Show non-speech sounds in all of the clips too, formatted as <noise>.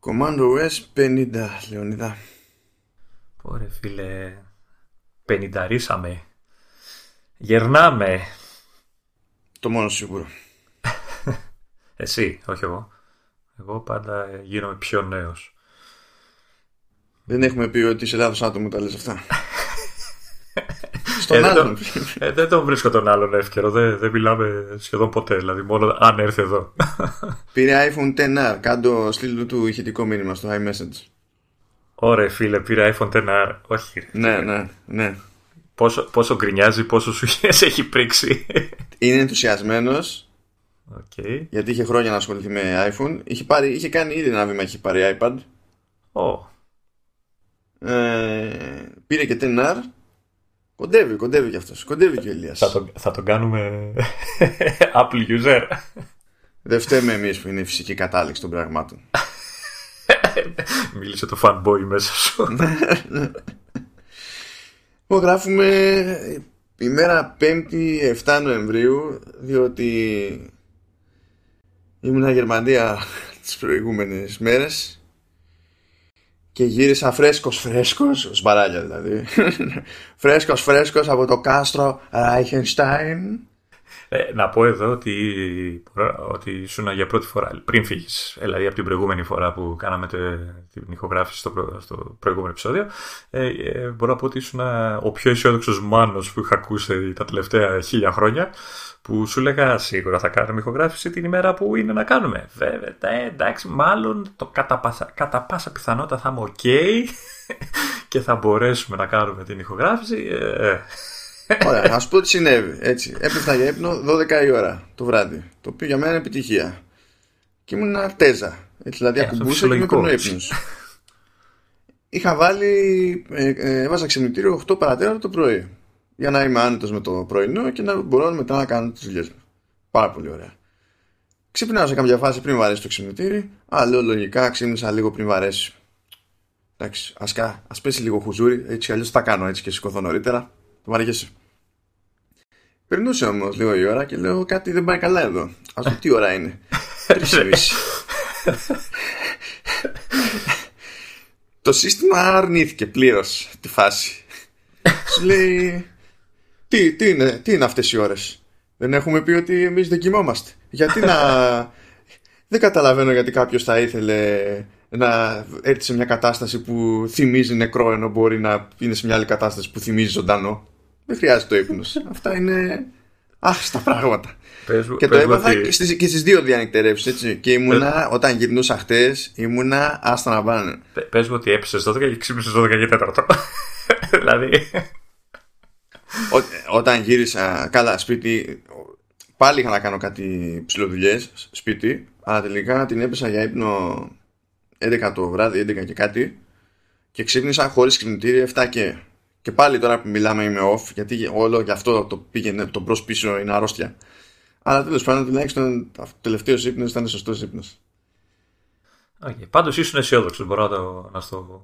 Commando S 50, Λεωνίδα. Ωραία φίλε, πενινταρίσαμε. Γερνάμε. Το μόνο σίγουρο. <laughs> Εσύ, όχι εγώ. Εγώ πάντα γίνομαι πιο νέος. Δεν έχουμε πει ότι είσαι λάθος άτομο τα λες αυτά. <laughs> Στον ε, άλλον. Ε, δεν τον βρίσκω τον άλλον εύκαιρο. Δεν, δεν μιλάμε σχεδόν ποτέ. Δηλαδή, μόνο αν έρθει εδώ. <laughs> Πήρε iPhone 10R. Κάντο στείλ του ηχητικό μήνυμα στο iMessage. Ωραία, φίλε, πήρε iPhone 10R. Όχι. Ναι, ναι, ναι. Πόσο, πόσο γκρινιάζει, πόσο σου <laughs> έχει πρίξει. Είναι ενθουσιασμένος. Okay. Γιατί είχε χρόνια να ασχοληθεί με iPhone. Είχε, πάρει, είχε κάνει ήδη ένα βήμα, είχε πάρει iPad. Oh. Ε, πήρε και 10R Κοντεύει, κοντεύει κι αυτός. Κοντεύει και ο Ηλίας. Θα το, θα το κάνουμε <laughs> Apple user. Δεν φταίμε εμείς που είναι η φυσική κατάληξη των πραγμάτων. <laughs> Μίλησε το fanboy μέσα σου. Εγώ γράφουμε ημέρα 5η 7 Νοεμβρίου διότι ήμουν Γερμανία <laughs> τις προηγούμενες μέρες και γύρισα φρέσκος φρέσκος, σμπαράλια δηλαδή, <laughs> φρέσκος φρέσκος από το κάστρο Ράιχενστάιν. Ε, να πω εδώ ότι, ότι ήσουν για πρώτη φορά πριν φύγεις, δηλαδή από την προηγούμενη φορά που κάναμε την ηχογράφηση στο, στο προηγούμενο επεισόδιο, ε, ε, μπορώ να πω ότι ήσουν ο πιο αισιόδοξος μάνος που είχα ακούσει τα τελευταία χίλια χρόνια που σου λέγα σίγουρα θα κάνουμε ηχογράφηση την ημέρα που είναι να κάνουμε. Βέβαια, ε, εντάξει, μάλλον το κατά πάσα, κατά πάσα πιθανότητα θα είμαι ok <laughs> και θα μπορέσουμε να κάνουμε την ηχογράφηση. Ε, ε. Ωραία, ας πω τι συνέβη. Έτσι, έπεφτα για ύπνο 12 η ώρα το βράδυ. Το οποίο για μένα είναι επιτυχία. Και ήμουν αρτέζα. Έτσι, δηλαδή ε, ακουμπούσα και με τον ύπνος. <laughs> Είχα βάλει, ε, ε, έβαζα ξυπνητήριο 8 παρατέρα το πρωί για να είμαι άνετος με το πρωινό και να μπορώ μετά να κάνω τις δουλειές μου. Πάρα πολύ ωραία. Ξύπναω σε κάποια φάση πριν βαρέσει το ξυπνητήρι. Α, λέω λογικά ξύπνησα λίγο πριν βαρέσει. Εντάξει, ασκά, ας πέσει λίγο χουζούρι, έτσι αλλιώς θα κάνω έτσι και σηκωθώ νωρίτερα. Το βαριέσαι. Περνούσε όμως λίγο η ώρα και λέω κάτι δεν πάει καλά εδώ. Α δω τι ώρα είναι. <laughs> Τρεις Το σύστημα αρνήθηκε πλήρως τη φάση. Σου λέει τι, τι, είναι, τι είναι αυτές οι ώρες; Δεν έχουμε πει ότι εμείς δεν κοιμόμαστε. Γιατί να... <laughs> δεν καταλαβαίνω γιατί κάποιος θα ήθελε να έρθει σε μια κατάσταση που θυμίζει νεκρό ενώ μπορεί να είναι σε μια άλλη κατάσταση που θυμίζει ζωντανό. Δεν χρειάζεται το ύπνος. <laughs> Αυτά είναι άχρηστα πράγματα. Πες, και το έμαθα ότι... και, στις, και στις δύο διανυκτερεύσεις έτσι. Και ήμουνα, πες... όταν γυρνούσα χτες, ήμουνα άστα να πάνε. Πες μου ότι έπεσες 12 και ξύπνησες 12 και 4. <laughs> δηλαδή όταν γύρισα καλά σπίτι, πάλι είχα να κάνω κάτι ψηλοδουλειές σπίτι, αλλά τελικά την έπεσα για ύπνο 11 το βράδυ, 11 και κάτι, και ξύπνησα χωρίς κινητήρι 7 και. Και πάλι τώρα που μιλάμε είμαι off, γιατί όλο και αυτό το πήγαινε το μπρος πίσω είναι αρρώστια. Αλλά τέλος πάντων τουλάχιστον ο τελευταίο ύπνο ήταν σωστό ύπνο. Okay. Πάντως ήσουν αισιόδοξος, μπορώ να, το, να, στο,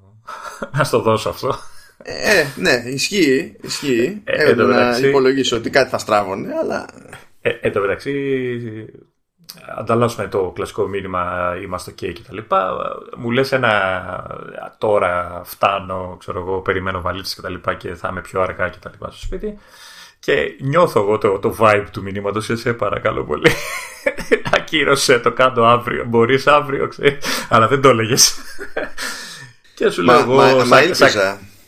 να στο δώσω αυτό. Ε, ναι, ισχύει. ισχύει. Ε, να υπολογίσω ότι κάτι θα στράβωνε, αλλά. Ε, εν τω μεταξύ, ανταλλάσσουμε το κλασικό μήνυμα είμαστε ok και τα λοιπά. Μου λες ένα τώρα φτάνω, ξέρω εγώ, περιμένω βαλίτσες και τα λοιπά και θα είμαι πιο αργά και τα λοιπά στο σπίτι. Και νιώθω εγώ το, το vibe του μηνύματος. Σε παρακαλώ πολύ. <laughs> Ακύρωσε το κάτω αύριο. Μπορείς αύριο, ξέρεις. Αλλά δεν το έλεγες. <laughs> και σου λέω εγώ. Μα, μα,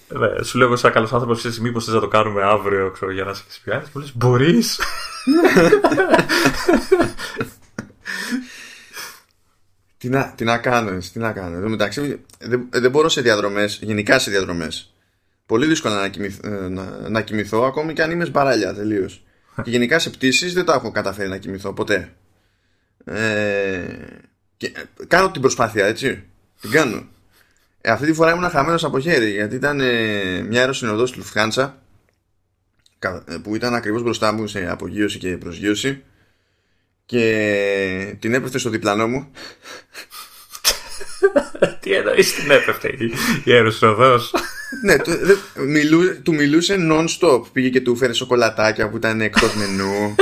ναι, σου λέω σαν καλός άνθρωπος, εσύ μήπως θες να το κάνουμε αύριο ξέρω, για να σε ξυπνιάσει. Μου λες, μπορείς. τι, να, τι να κάνω, τι να κάνω. Εδώ μεταξύ, δεν, δεν μπορώ σε διαδρομές, γενικά σε διαδρομές. Πολύ δύσκολα να, κοιμηθώ, ε, να, να κοιμηθώ, ακόμη και αν είμαι σπαράλια τελείως. και γενικά σε πτήσεις δεν τα έχω καταφέρει να κοιμηθώ ποτέ. Ε, και, ε, κάνω την προσπάθεια, έτσι. Την κάνω. Ε, αυτή τη φορά ήμουν χαμένος από χέρι γιατί ήταν ε, μια αεροσυνοδός του Λουφτχάντσα ε, που ήταν ακριβώς μπροστά μου σε απογείωση και προσγείωση και την έπεφτε στο διπλανό μου. <laughs> Τι εννοείς την έπεφτε η αεροσυνοδός; ναι, του, μιλού, του μιλούσε non-stop. Πήγε και του φέρε σοκολατάκια που ήταν εκτός μενού. <laughs>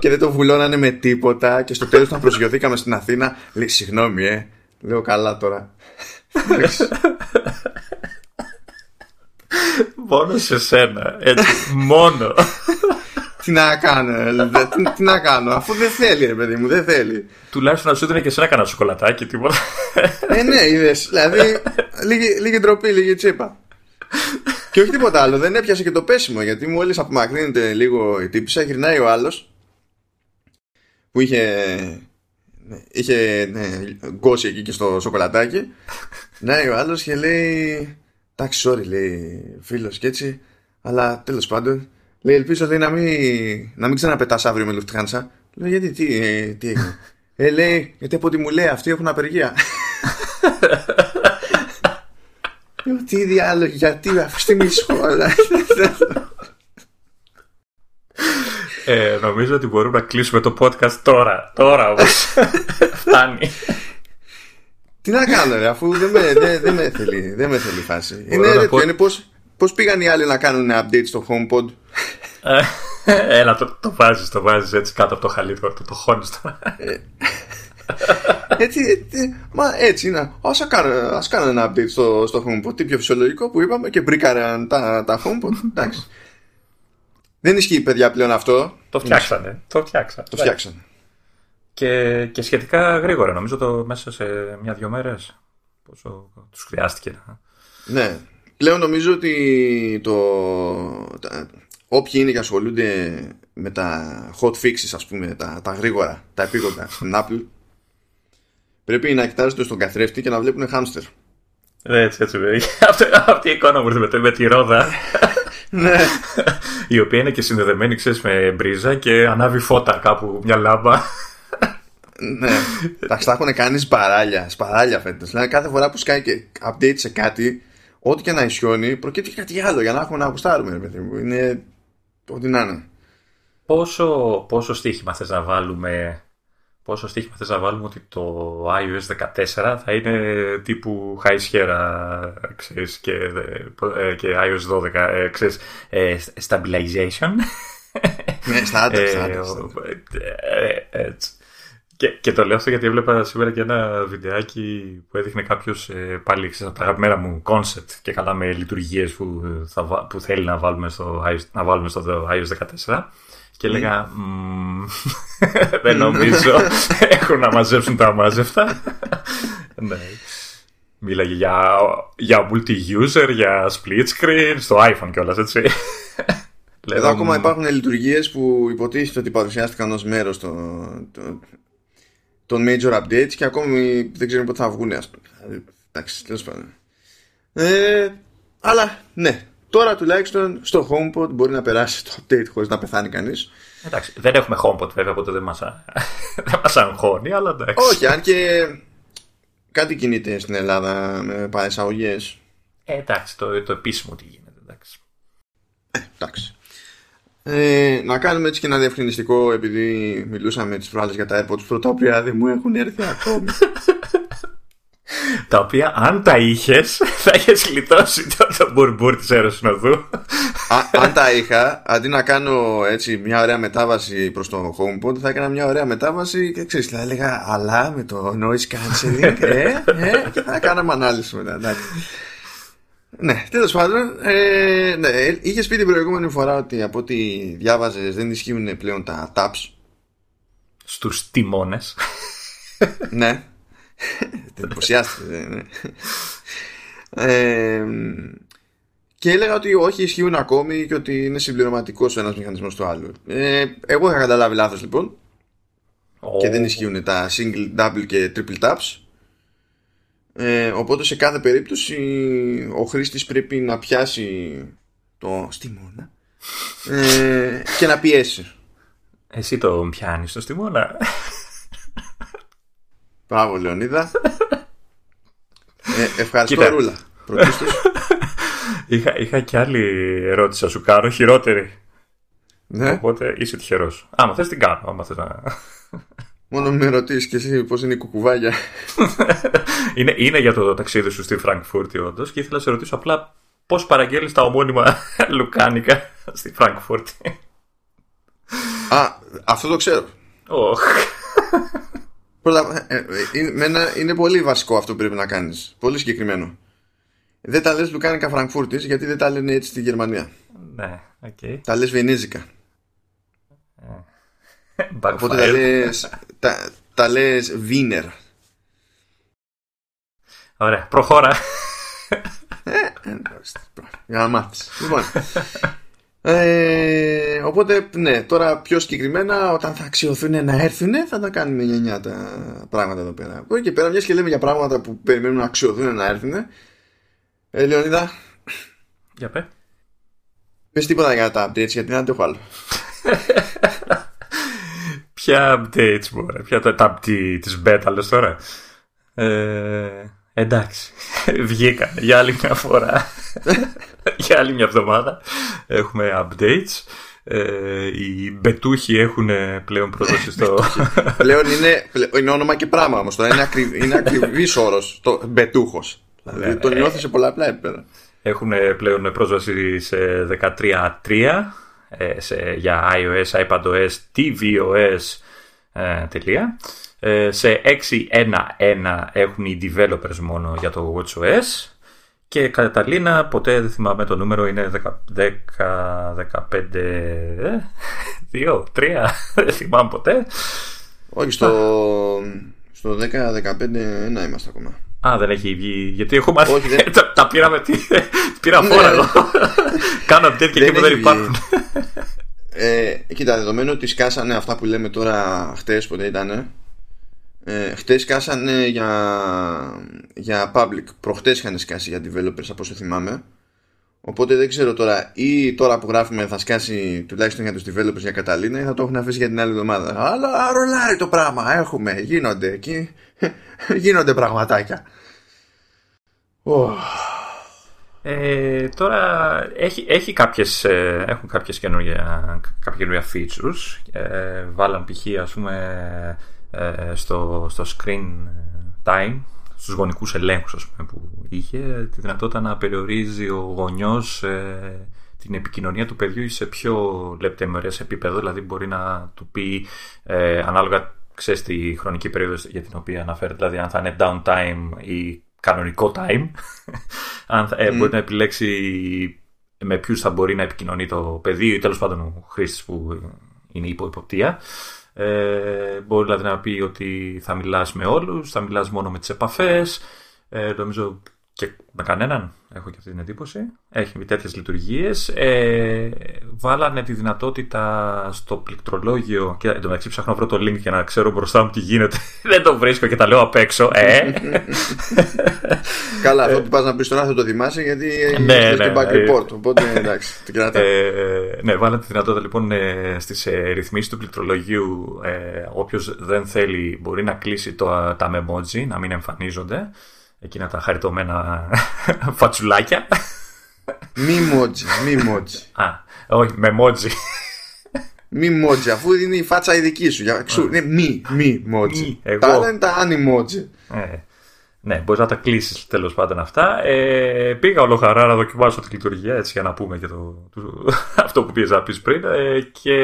και δεν το βουλώνανε με τίποτα και στο τέλος όταν προσγειωθήκαμε στην Αθήνα λέει συγγνώμη ε λέω καλά τώρα μόνο σε σένα έτσι μόνο τι να κάνω, τι, τι, να κάνω, αφού δεν θέλει, ρε παιδί μου, δεν θέλει. Τουλάχιστον να σου δίνει και εσένα κανένα σοκολατάκι, τίποτα. Ε, ναι, είδες. Δηλαδή, λίγη, λίγη ντροπή, λίγη τσίπα. και όχι τίποτα άλλο, δεν έπιασε και το πέσιμο, γιατί μόλις απομακρύνεται λίγο η τύπησα, γυρνάει ο άλλος που είχε, είχε ναι, γκώσει εκεί και στο σοκολατάκι. <laughs> Να ο άλλος και λέει. Εντάξει, sorry, λέει φίλος και έτσι. Αλλά τέλος πάντων, λέει, ελπίζω λέει, να μην, να μην ξαναπετάς αύριο με Λουφτχάνσα. Λέω, γιατί, τι, ε, τι έγινε; <laughs> ε, λέει, γιατί από ό,τι μου λέει, αυτοί έχουν απεργία. <laughs> Λέω, τι διάλογο, γιατί αυτή τη σχόλια. Ε, νομίζω ότι μπορούμε να κλείσουμε το podcast τώρα. Τώρα όμως. <laughs> Φτάνει. Τι να κάνω, ρε, αφού δεν με, δεν, δεν με θέλει, δεν με θέλει η φάση. Είναι, ρε, πω... είναι πώς, πώς πήγαν οι άλλοι να κάνουν update στο HomePod; Ε, έλα, το, το βάζεις, το βάζεις έτσι κάτω από το χαλί το, το χώνεις τώρα. Ε, έτσι, έτσι, μα έτσι είναι. Ας κάνω, ας κάνω ένα update στο, στο HomePod. Τι πιο φυσιολογικό που είπαμε και μπρίκαραν τα, τα HomePod. Εντάξει. Δεν ισχύει, παιδιά, πλέον αυτό. Το φτιάξανε. Το φτιάξανε. Το φτιάξανε. Και, και σχετικά γρήγορα, νομίζω το μέσα σε μια-δυο μέρες. Πόσο τους χρειάστηκε. Ναι. Πλέον νομίζω ότι το, τα, όποιοι είναι και ασχολούνται με τα hot fixes, ας πούμε, τα, τα γρήγορα, τα επίγοντα <laughs> στην Apple, πρέπει να κοιτάζονται στον καθρέφτη και να βλέπουν hamster. Ναι, έτσι, έτσι. <laughs> Αυτή η εικόνα μου με, με τη ρόδα. <laughs> ναι. η οποία είναι και συνδεδεμένη, ξέρεις, με μπρίζα και ανάβει φώτα κάπου μια λάμπα. ναι. Εντάξει, τα έχουν κάνει σπαράλια, σπαράλια φέτος. Δηλαδή, κάθε φορά που σκάει και update σε κάτι, ό,τι και να ισιώνει, προκύπτει κάτι άλλο για να έχουμε να ακουστάρουμε, παιδί μου. Είναι ό,τι να είναι. Πόσο, πόσο στοίχημα θες να βάλουμε πόσο στοίχημα θες να βάλουμε ότι το iOS 14 θα είναι τύπου high share ξέρεις, και, ε, και iOS 12 ε, ξέρεις, ε, stabilization. Ναι, στα άντρα, έτσι. Και, και το λέω αυτό γιατί έβλεπα σήμερα και ένα βιντεάκι που έδειχνε κάποιος ε, πάλι από τα αγαπημένα μου concept και καλά με λειτουργίες που, που θέλει να βάλουμε στο, να βάλουμε στο iOS 14 και έλεγα <laughs> Δεν νομίζω <laughs> Έχουν να μαζέψουν τα μαζεύτα ναι. Μίλαγε για, για multi-user Για split screen Στο iPhone κιόλας έτσι Εδώ ακόμα υπάρχουν λειτουργίες που υποτίθεται ότι παρουσιάστηκαν ως μέρος των, των major updates και ακόμη δεν ξέρουμε πότε θα βγουν. Εντάξει, τέλος πάντων. Ε, αλλά ναι, Τώρα τουλάχιστον στο HomePod μπορεί να περάσει το update χωρίς να πεθάνει κανείς. Εντάξει, δεν έχουμε HomePod βέβαια, οπότε δεν μας, <laughs> δεν μας αγχώνει, αλλά εντάξει. Όχι, αν και κάτι κινείται στην Ελλάδα με παρεσαγωγές. Ε, εντάξει, το, το επίσημο τι γίνεται, εντάξει. Ε, εντάξει. Ε, να κάνουμε έτσι και ένα διευκρινιστικό επειδή μιλούσαμε τις προάλλες για τα AirPods Pro τα οποία δεν μου έχουν έρθει ακόμη <laughs> τα οποία αν τα είχες, θα είχες γλιτώσει το, το μπουρμπούρ της αεροσυνοδού. αν τα είχα, αντί να κάνω έτσι μια ωραία μετάβαση προς το HomePod, θα έκανα μια ωραία μετάβαση και ξέρεις, θα έλεγα αλλά με το noise cancelling, ε, ε, και θα κάναμε ανάλυση μετά. Εντάξει. Ναι, τέλος πάντων, ε, ναι, είχες πει την προηγούμενη φορά ότι από ό,τι διάβαζες δεν ισχύουν πλέον τα taps. Στους τιμώνες. ναι. <laughs> Εντυπωσιάστηκε. Ναι. ε, και έλεγα ότι όχι ισχύουν ακόμη και ότι είναι συμπληρωματικός ο ένας μηχανισμός του άλλου. Ε, εγώ είχα καταλάβει λάθος λοιπόν. Και δεν ισχύουν τα single, double και triple taps. Ε, οπότε σε κάθε περίπτωση ο χρήστης πρέπει να πιάσει το στιμώνα ε, και να πιέσει. Εσύ το πιάνεις το στιμώνα. Μπράβο, Λεωνίδα. <laughs> ε, ευχαριστώ, Κοίτα. Ρούλα. <laughs> είχα, είχα και άλλη ερώτηση να σου κάνω, χειρότερη. Ναι. Οπότε είσαι τυχερός. Άμα θες την κάνω, άμα θες να. <laughs> Μόνο με ρωτήσεις και εσύ πώς είναι η κουκουβάγια. είναι, είναι για το ταξίδι σου στη Φραγκφούρτη, όντως, και ήθελα να σε ρωτήσω απλά πώς παραγγέλνεις τα ομώνυμα λουκάνικα στη Φραγκφούρτη. Α, αυτό το ξέρω. Oh. Πρώτα, ε, ε, είναι πολύ βασικό αυτό που πρέπει να κάνεις. Πολύ συγκεκριμένο. Δεν τα λες Λουκάνικα Φραγκφούρτης γιατί δεν τα λένε έτσι στη Γερμανία. Ναι, okay. Τα λες Βενίζικα. Οπότε τα λες, τα, τα λες Βίνερ. Ωραία, προχώρα. Για να μάθεις. Λοιπόν, ε, οπότε, ναι, τώρα πιο συγκεκριμένα, όταν θα αξιωθούν να έρθουν, θα τα κάνουμε γενιά τα πράγματα εδώ πέρα. Από εκεί και πέρα, μιας και λέμε για πράγματα που περιμένουν να αξιωθούν να έρθουν. Ε, Λεωνίδα. Για πέ. Πες τίποτα για τα updates, γιατί δεν αντέχω άλλο. <laughs> Ποια updates, μπορεί, ποια τα, τα της beta, λες τώρα; Ε, εντάξει, <laughs> βγήκαν για άλλη μια φορά. <laughs> <laughs> για άλλη μια εβδομάδα έχουμε updates. Ε, οι μπετούχοι έχουν πλέον πρόσβαση στο. πλέον είναι, είναι όνομα και πράγμα όμως. Είναι, ακριβ, είναι ακριβής όρος το μπετούχος. Δηλαδή ναι, το ε, νιώθεις σε πολλαπλά επίπεδα. Έχουν πλέον πρόσβαση σε 13.3 ε, σε, για iOS, iPadOS, tvOS ε, τελεία. Ε, σε 6.1.1 έχουν οι developers μόνο για το WatchOS και κατά Λίνα, ποτέ δεν θυμάμαι το νούμερο, είναι 10, 10 15, 2, 3, δεν θυμάμαι ποτέ. Όχι, στο, στο 10, 15, 1 είμαστε ακόμα. Α, δεν έχει βγει. Γιατί έχω μάθει. Όχι, δεν... <laughs> τα, τα πήραμε. Τι... Πήρα φόρα ναι. εγώ. Κάνω update και εκεί που δεν υπάρχουν. Ε, κοίτα, δεδομένου ότι σκάσανε αυτά που λέμε τώρα χτες, ποτέ ήταν. Ε, χτες σκάσανε για, για public. Προχτές είχαν σκάσει για developers από όσο θυμάμαι. Οπότε δεν ξέρω τώρα, ή τώρα που γράφουμε θα σκάσει τουλάχιστον για τους developers για Καταλήνα ή θα το έχουν αφήσει για την άλλη εβδομάδα. Αλλά ρολάρει το πράγμα, έχουμε, γίνονται εκεί, <laughs> γίνονται πραγματάκια. Ε, τώρα έχει, έχει κάποιες, ε, έχουν κάποιες καινούργια, κάποια καινούργια features. Ε, βάλαν π.χ. ας πούμε ε, στο, στο screen time, στους γονικούς ελέγχους ας πούμε, που είχε, τη δυνατότητα να περιορίζει ο γονιός ε, την επικοινωνία του παιδιού σε πιο λεπτομερές επίπεδο, δηλαδή μπορεί να του πει ε, ανάλογα ξέρεις τη χρονική περίοδος για την οποία αναφέρεται, δηλαδή αν θα είναι downtime ή κανονικό time, <laughs> αν θα, ε, μπορεί να επιλέξει με ποιους θα μπορεί να επικοινωνεί το παιδί ή τέλος πάντων ο χρήστης που είναι υπό υποπτία. Ε, μπορεί δηλαδή να πει ότι θα μιλάς με όλους, θα μιλάς μόνο με τις επαφές. Ε, νομίζω και με κανέναν, έχω και αυτή την εντύπωση. Έχει τέτοιες λειτουργίες. Ε, βάλανε τη δυνατότητα στο πληκτρολόγιο. Και εντωμεταξύ ψάχνω να βρω το link για να ξέρω μπροστά μου τι γίνεται. <laughs> Δεν το βρίσκω και τα λέω απ' έξω. Ε. <laughs> Καλά, αυτό που πας να πεις τώρα θα το θυμάσαι γιατί ναι, ναι, ναι, back report. Οπότε εντάξει, την Ε, ναι, βάλανε τη δυνατότητα λοιπόν ε, στις ε, ρυθμίσεις του πληκτρολογίου. Ε, Όποιος δεν θέλει μπορεί να κλείσει το, τα memoji, να μην εμφανίζονται εκείνα τα χαριτωμένα <laughs> φατσουλάκια. Μη μότζι, μη μότζι. Α, όχι, με μότζι. Μη μότζι, αφού είναι η φάτσα η δική σου. Για, ξου, είναι μη, μη μότζι. Τα άλλα είναι τα άνι μότζι. Ε, ναι, μπορείς να τα κλείσεις τέλος πάντων αυτά. Ε, πήγα ολοχαρά να δοκιμάσω τη λειτουργία έτσι για να πούμε και το, το <laughs> αυτό που πήγες να πεις πριν. Ε, και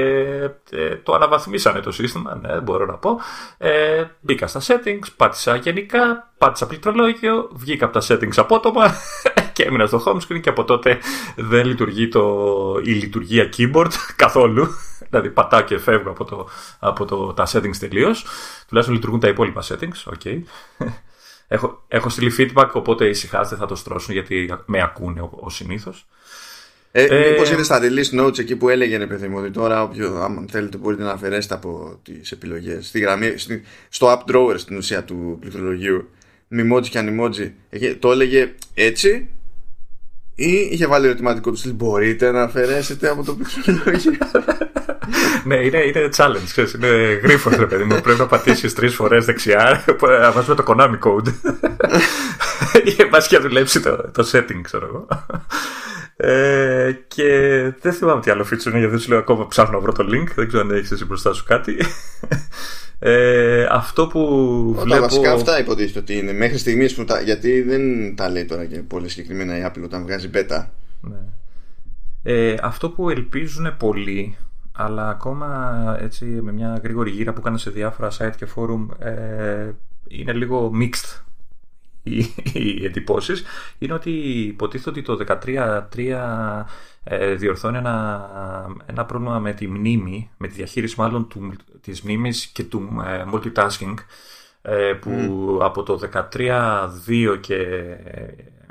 ε, το αναβαθμίσανε το σύστημα, ναι, μπορώ να πω. Ε, μπήκα στα settings, πάτησα γενικά, πάτησα πληκτρολόγιο, βγήκα από τα settings απότομα <laughs> και έμεινα στο home screen και από τότε δεν λειτουργεί το, η λειτουργία keyboard <laughs> καθόλου. δηλαδή πατάω και φεύγω από, το, από το, τα settings τελείως. Τουλάχιστον λειτουργούν τα υπόλοιπα settings. Okay. Έχω, έχω στείλει feedback, οπότε ησυχάστε, θα το στρώσουν γιατί με ακούνε ο συνήθως. Ε, ε, Μήπως είδε στα release notes εκεί που έλεγε ρε παιδί μου ότι τώρα, όποιο, αν θέλετε, μπορείτε να αφαιρέσετε από τις επιλογές. Στη γραμμή, στη, στο app drawer στην ουσία του πληκτρολογίου. Mimoji και animoji. Το έλεγε έτσι ή είχε βάλει ερωτηματικό του στυλ. Μπορείτε να αφαιρέσετε από το πληκτρολόγιο. <laughs> ναι, είναι, είναι challenge. Ξέρεις, είναι γρήφο, ρε παιδί μου. Πρέπει να πατήσεις τρεις φορές δεξιά. Να βάζουμε το Konami code. Είχε πας και να δουλέψει το, το setting, ξέρω εγώ. Ε, και δεν θυμάμαι τι άλλο feature είναι γιατί σου λέω ακόμα ψάχνω να βρω το link. Δεν ξέρω αν έχεις εσύ μπροστά σου κάτι. Ε, αυτό που Όταν βλέπω... Βασικά αυτά υποτίθεται ότι είναι μέχρι στιγμής που τα... γιατί δεν τα λέει τώρα και πολύ συγκεκριμένα η Apple όταν βγάζει beta. Ναι. Ε, αυτό που ελπίζουν πολύ αλλά ακόμα έτσι με μια γρήγορη γύρα που έκανα σε διάφορα site και forum ε, είναι λίγο mixed οι, οι εντυπώσεις. Είναι ότι υποτίθεται ότι το 13.3 ε, διορθώνει ένα, ένα πρόβλημα με τη μνήμη, με τη διαχείριση μάλλον του, της μνήμης και του ε, multitasking ε, που από το 13.2 και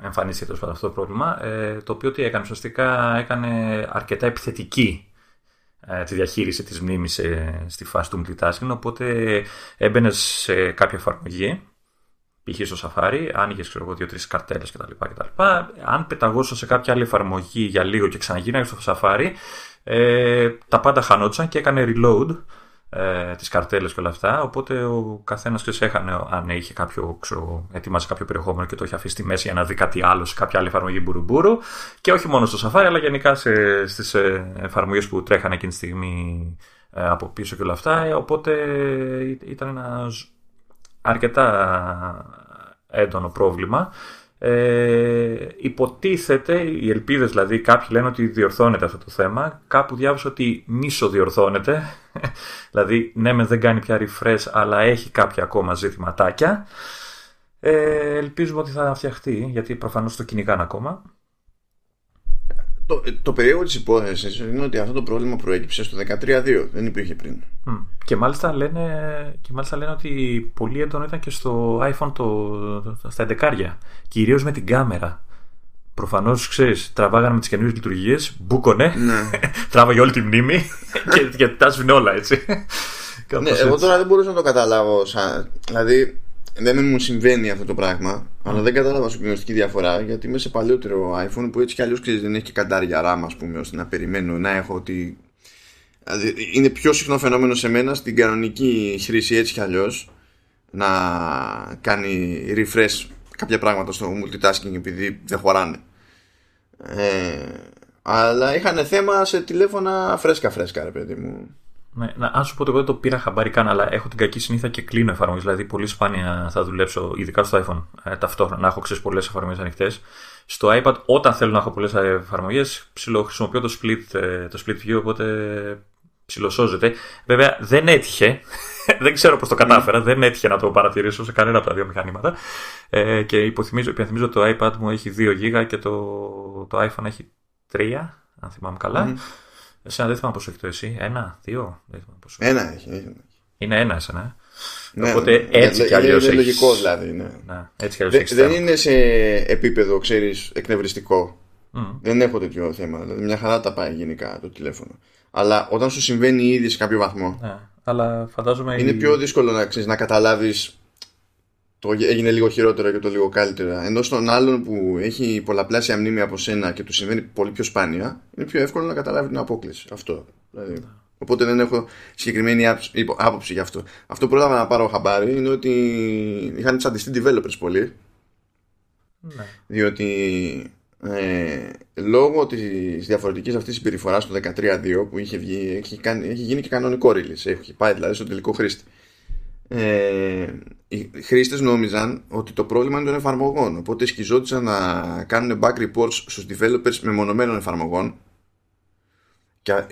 εμφανίστηκε αυτό το πρόβλημα ε, το οποίο τι έκανε ουσιαστικά έκανε αρκετά επιθετική ε, τη διαχείριση της μνήμης στη φάση του multitasking οπότε έμπαινε σε κάποια εφαρμογή π.χ. στο Safari, άνοιγες ξέρω εγώ δύο-τρεις καρτέλες κτλ, Αν πεταγώσω σε κάποια άλλη εφαρμογή για λίγο και ξαναγίναγες στο Safari, ε, τα πάντα χανόντουσαν και έκανε reload ε, τις καρτέλες και όλα αυτά. Οπότε ο καθένας έχανε αν είχε κάποιο, ξέρω, ετοιμάσει κάποιο περιεχόμενο και το είχε αφήσει στη μέση για να δει κάτι άλλο σε κάποια άλλη εφαρμογή μπουρουμπουρου. Και όχι μόνο στο Safari, αλλά γενικά στις ε, εφαρμογές που τρέχανε εκείνη τη στιγμή ε, από πίσω και όλα αυτά. Ε, οπότε ήταν ένα αρκετά έντονο πρόβλημα. Ε, υποτίθεται, οι ελπίδες δηλαδή, κάποιοι λένε ότι διορθώνεται αυτό το θέμα. Κάπου διάβασα ότι μίσο διορθώνεται. <laughs> δηλαδή, ναι, με δεν κάνει πια refresh, αλλά έχει κάποια ακόμα ζητηματάκια. Ε, ελπίζουμε ότι θα φτιαχτεί, γιατί προφανώς το κυνηγάνε ακόμα. Το, το περίεργο της υπόθεσης είναι ότι αυτό το πρόβλημα προέκυψε στο 13.2. Δεν υπήρχε πριν. Και, μάλιστα λένε, και μάλιστα λένε ότι πολύ έντονο ήταν και στο iPhone το, το, στα 11. Κυρίως με την κάμερα. Προφανώς ξέρεις, τραβάγανε με τις καινούριες λειτουργίες, μπούκονε, ναι. <laughs> τράβαγε όλη τη μνήμη <laughs> και, και τα όλα έτσι. ναι, εγώ τώρα δεν μπορούσα να το καταλάβω. Σαν, δηλαδή, δεν μου συμβαίνει αυτό το πράγμα, αλλά δεν κατάλαβα σου γνωστική διαφορά γιατί είμαι σε παλιότερο iPhone που έτσι κι αλλιώς δεν έχει και καντάρια RAM, ας πούμε, ώστε να περιμένω να έχω ότι. Δηλαδή, είναι πιο συχνό φαινόμενο σε μένα στην κανονική χρήση έτσι κι αλλιώς να κάνει refresh κάποια πράγματα στο multitasking επειδή δεν χωράνε. Ε, αλλά είχαν θέμα σε τηλέφωνα φρέσκα φρέσκα ρε παιδί μου ναι, να, αν σου πω ότι εγώ δεν το πήρα χαμπάρι καν, αλλά έχω την κακή συνήθεια και κλείνω εφαρμογές. Δηλαδή, πολύ σπάνια θα δουλέψω, ειδικά στο iPhone, ε, ταυτόχρονα να έχω ξέρεις πολλές εφαρμογές ανοιχτές. Στο iPad, όταν θέλω να έχω πολλές εφαρμογές, χρησιμοποιώ το split, ε, το split view, οπότε ψιλοσώζεται. Βέβαια, δεν έτυχε. <laughs> δεν ξέρω πώς το κατάφερα. δεν έτυχε να το παρατηρήσω σε κανένα από τα δύο μηχανήματα. Ε, και υποθυμίζω, υπενθυμίζω ότι το iPad μου έχει 2 GB και το, το iPhone έχει 3, αν θυμάμαι καλά. Εσένα δεν θυμάμαι πόσο έχει το εσύ. Ένα, δύο. Δεν θυμάμαι πόσο. Ένα έχει. έχει. Είναι ένας εσένα. Ναι, Οπότε ναι, έτσι κι αλλιώς. Είναι λογικό δηλαδή. Ναι. ναι έτσι κι αλλιώς. Δεν, είναι σε επίπεδο, ξέρεις, εκνευριστικό. Mm. Δεν έχω τέτοιο θέμα. Δηλαδή, μια χαρά τα πάει γενικά το τηλέφωνο. Αλλά όταν σου συμβαίνει ήδη σε κάποιο βαθμό. Ναι, αλλά φαντάζομαι. Είναι η... πιο δύσκολο να, ξέρεις, να καταλάβεις το έγινε λίγο χειρότερο και το λίγο καλύτερα. Ενώ στον άλλον που έχει πολλαπλάσια μνήμη από σένα και του συμβαίνει πολύ πιο σπάνια, είναι πιο εύκολο να καταλάβει την απόκληση. Αυτό. Δηλαδή. Οπότε δεν έχω συγκεκριμένη άποψη γι' αυτό. Αυτό που πρόλαβα να πάρω χαμπάρι είναι ότι είχαν τσαντιστεί developers πολύ. Ναι. Διότι ε, λόγω της διαφορετικής αυτής συμπεριφοράς του 13.2 που είχε βγει, έχει, κάνει, έχει γίνει και κανονικό release. Έχει πάει δηλαδή στο τελικό χρήστη ε, οι χρήστες νόμιζαν ότι το πρόβλημα είναι των εφαρμογών. Οπότε σκιζόντουσαν να κάνουν back reports στους developers μεμονωμένων εφαρμογών και ε,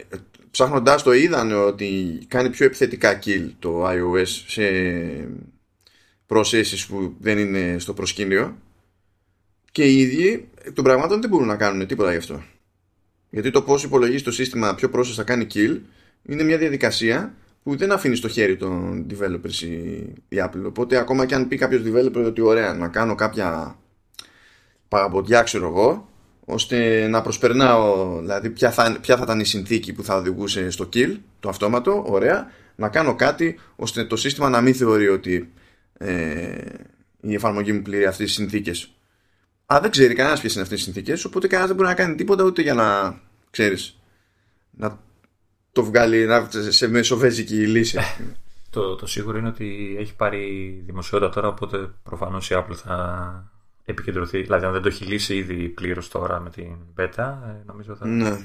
ψάχνοντάς το είδαν ότι κάνει πιο επιθετικά kill το iOS σε προσέσεις που δεν είναι στο προσκήνιο και οι ίδιοι των πραγμάτων δεν μπορούν να κάνουν τίποτα γι' αυτό. Γιατί το πώς υπολογίζει το σύστημα ποιο process θα κάνει kill είναι μια διαδικασία που δεν αφήνεις στο χέρι των developers η, Apple. Οπότε ακόμα και αν πει κάποιος developer ότι ωραία να κάνω κάποια παραποτιά ξέρω εγώ ώστε να προσπερνάω δηλαδή ποια θα, ποια θα ήταν η συνθήκη που θα οδηγούσε στο kill το αυτόματο, ωραία να κάνω κάτι ώστε το σύστημα να μην θεωρεί ότι ε, η εφαρμογή μου πληρεί αυτές τις συνθήκες Α, δεν ξέρει κανένας ποιες είναι αυτές τις συνθήκες, οπότε κανένας δεν μπορεί να κάνει τίποτα ούτε για να ξέρεις να το βγάλει σε μεσοβέζικη λύση. <laughs> το, το σίγουρο είναι ότι έχει πάρει δημοσιότητα τώρα, οπότε προφανώς η Apple θα επικεντρωθεί. Δηλαδή, αν δεν το έχει λύσει ήδη πλήρως τώρα με την beta, ε, νομίζω θα, ναι.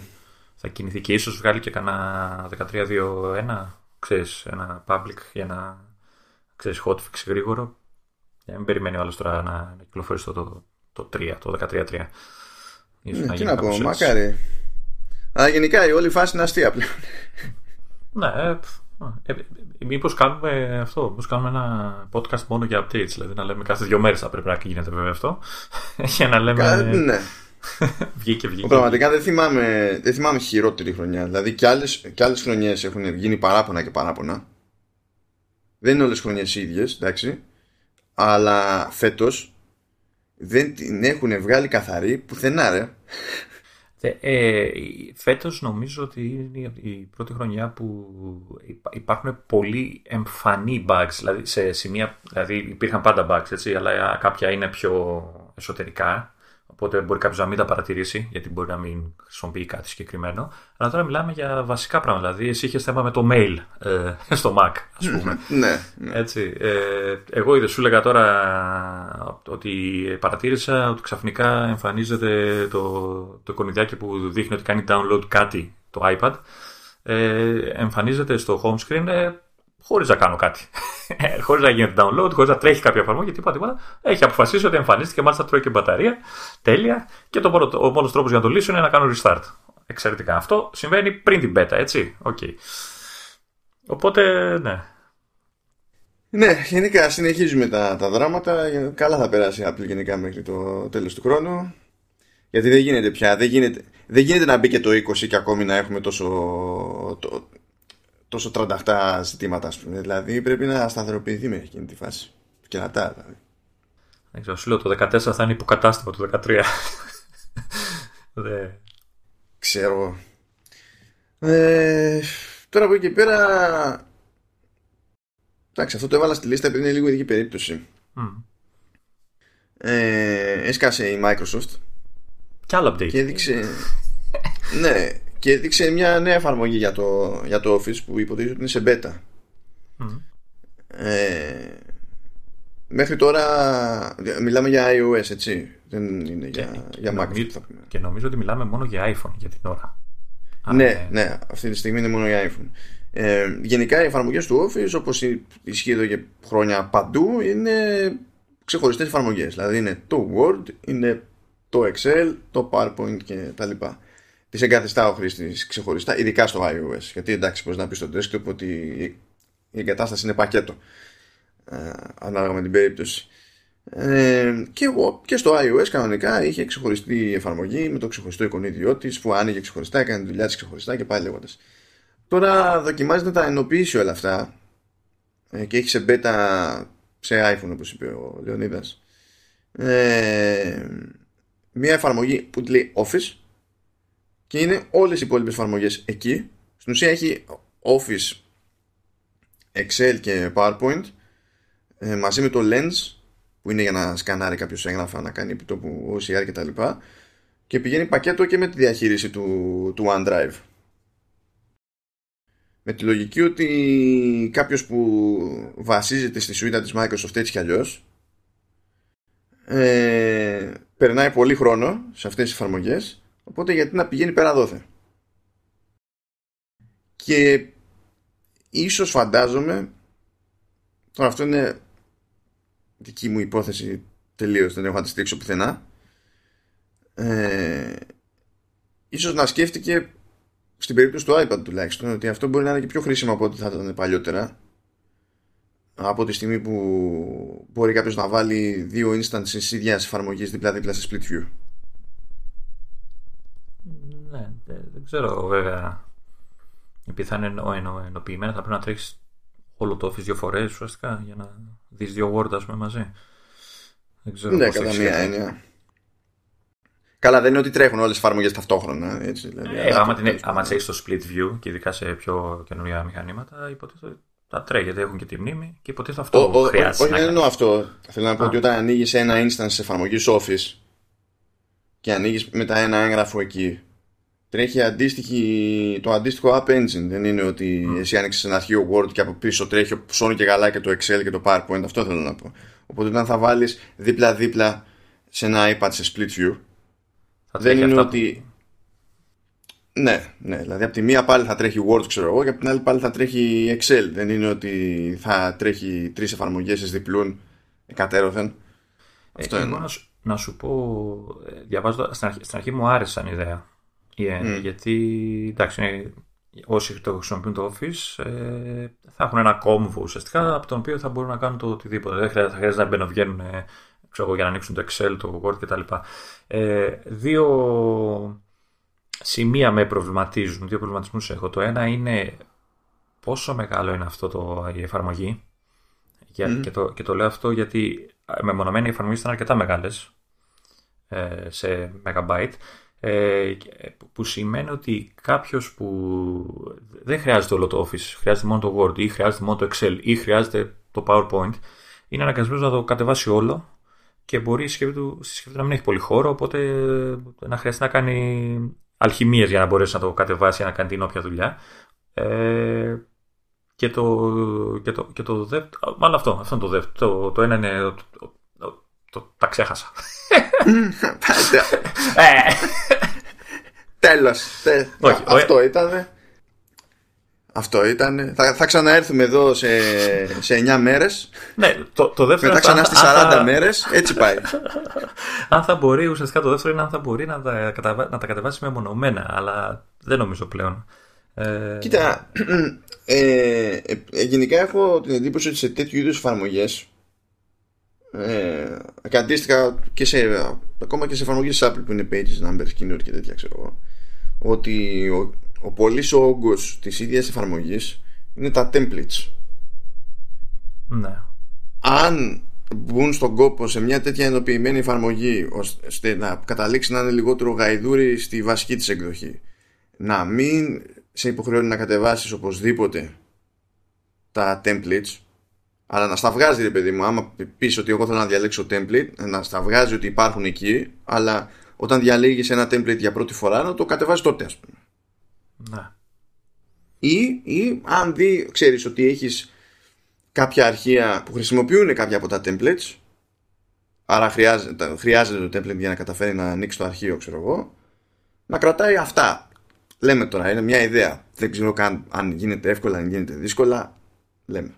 θα κινηθεί και ίσως βγάλει και κανένα 13-2-1, ξέρεις, ένα public για να ξέρεις, hotfix γρήγορο. Για να μην περιμένει ο άλλος τώρα να, κυκλοφορήσει το, το, το 3, το 13-3. Ναι, τι να πω, μακάρι. Αλλά γενικά η όλη φάση είναι αστεία πλέον. Ναι, ε, ε, Μήπως κάνουμε αυτό, μήπως κάνουμε ένα podcast μόνο για updates, δηλαδή να λέμε κάθε δύο μέρες θα πρέπει να γίνεται βέβαια αυτό. <laughs> για να λέμε. ναι. <laughs> βγήκε, βγήκε. Πραγματικά δεν θυμάμαι, δεν θυμάμαι χειρότερη χρονιά. Δηλαδή και άλλες και άλλες χρονιές έχουν γίνει παράπονα και παράπονα. Δεν είναι όλες χρονιές ίδιες, εντάξει. Αλλά φέτος δεν την έχουν βγάλει καθαρή πουθενά, ρε. Ε, φέτος νομίζω ότι είναι η πρώτη χρονιά που υπάρχουν πολύ εμφανή bugs, δηλαδή σε σημεία, δηλαδή υπήρχαν πάντα bugs, έτσι, αλλά κάποια είναι πιο εσωτερικά Οπότε μπορεί κάποιος να μην τα παρατηρήσει, γιατί μπορεί να μην χρησιμοποιεί κάτι συγκεκριμένο. Αλλά τώρα μιλάμε για βασικά πράγματα. Δηλαδή, εσύ είχες θέμα με το mail ε, στο Mac, ας πούμε. ναι, ναι. Έτσι, ε, εγώ είδες, σου έλεγα τώρα ότι παρατήρησα ότι ξαφνικά εμφανίζεται το, το εικονιδιάκι που δείχνει ότι κάνει download κάτι το iPad. Ε, εμφανίζεται στο home screen ε, χωρίς να κάνω κάτι. Ε, χωρίς να γίνεται download, χωρίς να τρέχει κάποια εφαρμογή, τίποτα, τίποτα. Έχει αποφασίσει ότι εμφανίστηκε, μάλιστα τρώει και μπαταρία. Τέλεια. Και το μόνο, ο μόνος τρόπος για να το λύσω είναι να κάνω restart. Εξαιρετικά. Αυτό συμβαίνει πριν την beta, έτσι. Okay. Οπότε, ναι. Ναι, γενικά συνεχίζουμε τα, τα δράματα. Καλά θα περάσει η Apple γενικά μέχρι το τέλος του χρόνου. Γιατί δεν γίνεται πια. Δεν γίνεται, δεν γίνεται να μπει και το 20 και ακόμη να έχουμε τόσο, το, τόσο τρανταχτά ζητήματα, ας πούμε. Δηλαδή πρέπει να σταθεροποιηθεί με εκείνη τη φάση. Κερατά, δηλαδή. Δεν ξέρω, σου λέω το 14 θα είναι υποκατάστημα του 13. <laughs> Δε. Ξέρω. Ε, τώρα από εκεί πέρα. Εντάξει, αυτό το έβαλα στη λίστα επειδή είναι λίγο ειδική περίπτωση. Mm. Ε, έσκασε η Microsoft. Κι άλλο update. Και έδειξε. ναι, και έδειξε μια νέα εφαρμογή για το, για το Office που υποτίθεται ότι είναι σε beta. Ε, μέχρι τώρα μιλάμε για iOS, έτσι. Δεν είναι για, και, για Mac. Νομίζω, και νομίζω ότι μιλάμε μόνο για iPhone για την ώρα. Ναι, ναι, ναι, αυτή τη στιγμή είναι μόνο για iPhone. Ε, γενικά οι εφαρμογές του Office όπως ισχύει εδώ και χρόνια παντού είναι ξεχωριστές εφαρμογές. Δηλαδή είναι το Word, είναι το Excel, το PowerPoint και τα λοιπά τι εγκαθιστά ο χρήστης ξεχωριστά, ειδικά στο iOS. Γιατί εντάξει, μπορείς να πεις στο desktop ότι η εγκατάσταση είναι πακέτο. Ε, ανάλογα με την περίπτωση. Ε, και εγώ και στο iOS κανονικά είχε ξεχωριστή εφαρμογή με το ξεχωριστό εικονίδιό της που άνοιγε ξεχωριστά, έκανε τη δουλειά της ξεχωριστά και πάει λέγοντας. Τώρα δοκιμάζει να τα ενοποιήσει όλα αυτά ε, και έχει σε beta σε iPhone όπως είπε ο Λεωνίδας. Ε, μια εφαρμογή που τη λέει Office και είναι όλες οι υπόλοιπες εφαρμογές εκεί. Στην ουσία έχει Office, Excel και PowerPoint ε, μαζί με το Lens που είναι για να σκανάρει κάποιος έγγραφα, να κάνει επιτόπου OCR κτλ. Και, και πηγαίνει πακέτο και με τη διαχείριση του, του OneDrive. Με τη λογική ότι κάποιος που βασίζεται στη σουίτα της Microsoft έτσι κι αλλιώς ε, περνάει πολύ χρόνο σε αυτές τις εφαρμογές Οπότε γιατί να πηγαίνει πέρα δόθε. Και ίσως φαντάζομαι τώρα αυτό είναι δική μου υπόθεση τελείως δεν έχω να τη στήξω πουθενά ε, ίσως να σκέφτηκε στην περίπτωση του iPad τουλάχιστον ότι αυτό μπορεί να είναι και πιο χρήσιμο από ό,τι θα ήταν παλιότερα από τη στιγμή που μπορεί κάποιος να βάλει δύο instances ίδιας εφαρμογής δίπλα-δίπλα σε split view ναι, δεν ξέρω βέβαια. Επειδή θα είναι εννο, εννο, ενοποιημένα, θα πρέπει να τρέχει όλο το Office δύο φορές ουσιαστικά για να δεις δύο Word ας πούμε, μαζί. Δεν ξέρω ναι, κατά μία έννοια. Καλά, δεν είναι ότι τρέχουν όλες τις εφαρμογές ταυτόχρονα. Έτσι, δηλαδή, ε, άμα, την, άμα έχεις το split view και ειδικά σε πιο καινούργια μηχανήματα, υποτίθεται τα τρέχει, έχουν και τη μνήμη και υποτίθεται αυτό ο, χρειάζεται. Όχι, δεν εννοώ αυτό. Θέλω να πω ότι όταν ανοίγεις ένα instance εφαρμογής Office και ανοίγεις μετά ένα έγγραφο εκεί, τρέχει αντίστοιχη, το αντίστοιχο App Engine. Δεν είναι ότι mm. εσύ άνοιξες ένα αρχείο Word και από πίσω τρέχει ψώνει και καλά και το Excel και το PowerPoint. Αυτό θέλω να πω. Οπότε όταν θα βάλεις δίπλα-δίπλα σε ένα iPad σε split view, δεν είναι ότι. Ναι, ναι. Δηλαδή από τη μία πάλι θα τρέχει Word, ξέρω εγώ, και από την άλλη πάλι θα τρέχει Excel. Δεν είναι ότι θα τρέχει τρεις εφαρμογές σε διπλούν εκατέρωθεν. Ε, Αυτό είναι. Να σου, να σου πω, ε, διαβάζω, στην αρχή, στην αρχή μου άρεσαν ιδέα Yeah, mm. Γιατί εντάξει, είναι όσοι το χρησιμοποιούν το Office ε, θα έχουν ένα κόμβο ουσιαστικά από τον οποίο θα μπορούν να κάνουν το οτιδήποτε. Δεν χρειάζεται, θα χρειάζεται να μπαινοβγαίνουν ε, ξέρω, για να ανοίξουν το Excel, το Word κτλ. Ε, δύο σημεία με προβληματίζουν, δύο προβληματισμούς έχω. Το ένα είναι πόσο μεγάλο είναι αυτό το, η εφαρμογή για, και, το, και το λέω αυτό γιατί μεμονωμένοι οι εφαρμογές ήταν αρκετά μεγάλες ε, σε megabyte ε, που σημαίνει ότι κάποιος που δεν χρειάζεται όλο το Office, χρειάζεται μόνο το Word ή χρειάζεται μόνο το Excel ή χρειάζεται το PowerPoint είναι αναγκασμένος να το κατεβάσει όλο και μπορεί η συσκευή του, στη συσκευή του να μην έχει πολύ χώρο οπότε να χρειάζεται να κάνει αλχημίες για να μπορέσει να το κατεβάσει να κάνει την όποια δουλειά ε, και το, και το, και το δεύτερο. Μάλλον αυτό, αυτό είναι το δεύτερο. Το, το ένα είναι. Το, το, το, τα ξέχασα. <laughs> Ε. Τέλος. Αυτό ήταν. Αυτό ήταν. Θα, θα ξαναέρθουμε εδώ σε, σε 9 μέρες. Ναι, το, το δεύτερο. Μετά ξανά στις 40 θα... μέρες. Έτσι πάει. <laughs> αν θα μπορεί, ουσιαστικά το δεύτερο είναι αν θα μπορεί να τα, να τα κατεβάσεις μεμονωμένα. Αλλά δεν νομίζω πλέον. Ε... Κοίτα, <clears throat> ε, ε, γενικά έχω την εντύπωση ότι σε τέτοιου είδους εφαρμογές ε, αντίστοιχα και σε, ακόμα και σε εφαρμογές Apple που είναι pages, numbers, keynote και τέτοια ξέρω εγώ ότι ο, ο πολύς όγκος της ίδιας εφαρμογής είναι τα templates ναι. αν μπουν στον κόπο σε μια τέτοια ενοποιημένη εφαρμογή ώστε να καταλήξει να είναι λιγότερο γαϊδούρι στη βασική της εκδοχή να μην σε υποχρεώνει να κατεβάσεις οπωσδήποτε τα templates αλλά να στα βγάζει ρε παιδί μου άμα πεις ότι εγώ θέλω να διαλέξω template να στα βγάζει ότι υπάρχουν εκεί αλλά όταν διαλέγεις ένα template για πρώτη φορά να το κατεβάζει τότε ας πούμε να. ή, ή αν δει ξέρεις ότι έχεις κάποια αρχεία που χρησιμοποιούν κάποια από τα templates άρα χρειάζεται, χρειάζεται το template για να καταφέρει να ανοίξει το αρχείο ξέρω εγώ να κρατάει αυτά Λέμε τώρα, είναι μια ιδέα. Δεν ξέρω καν αν γίνεται εύκολα, αν γίνεται δύσκολα. Λέμε.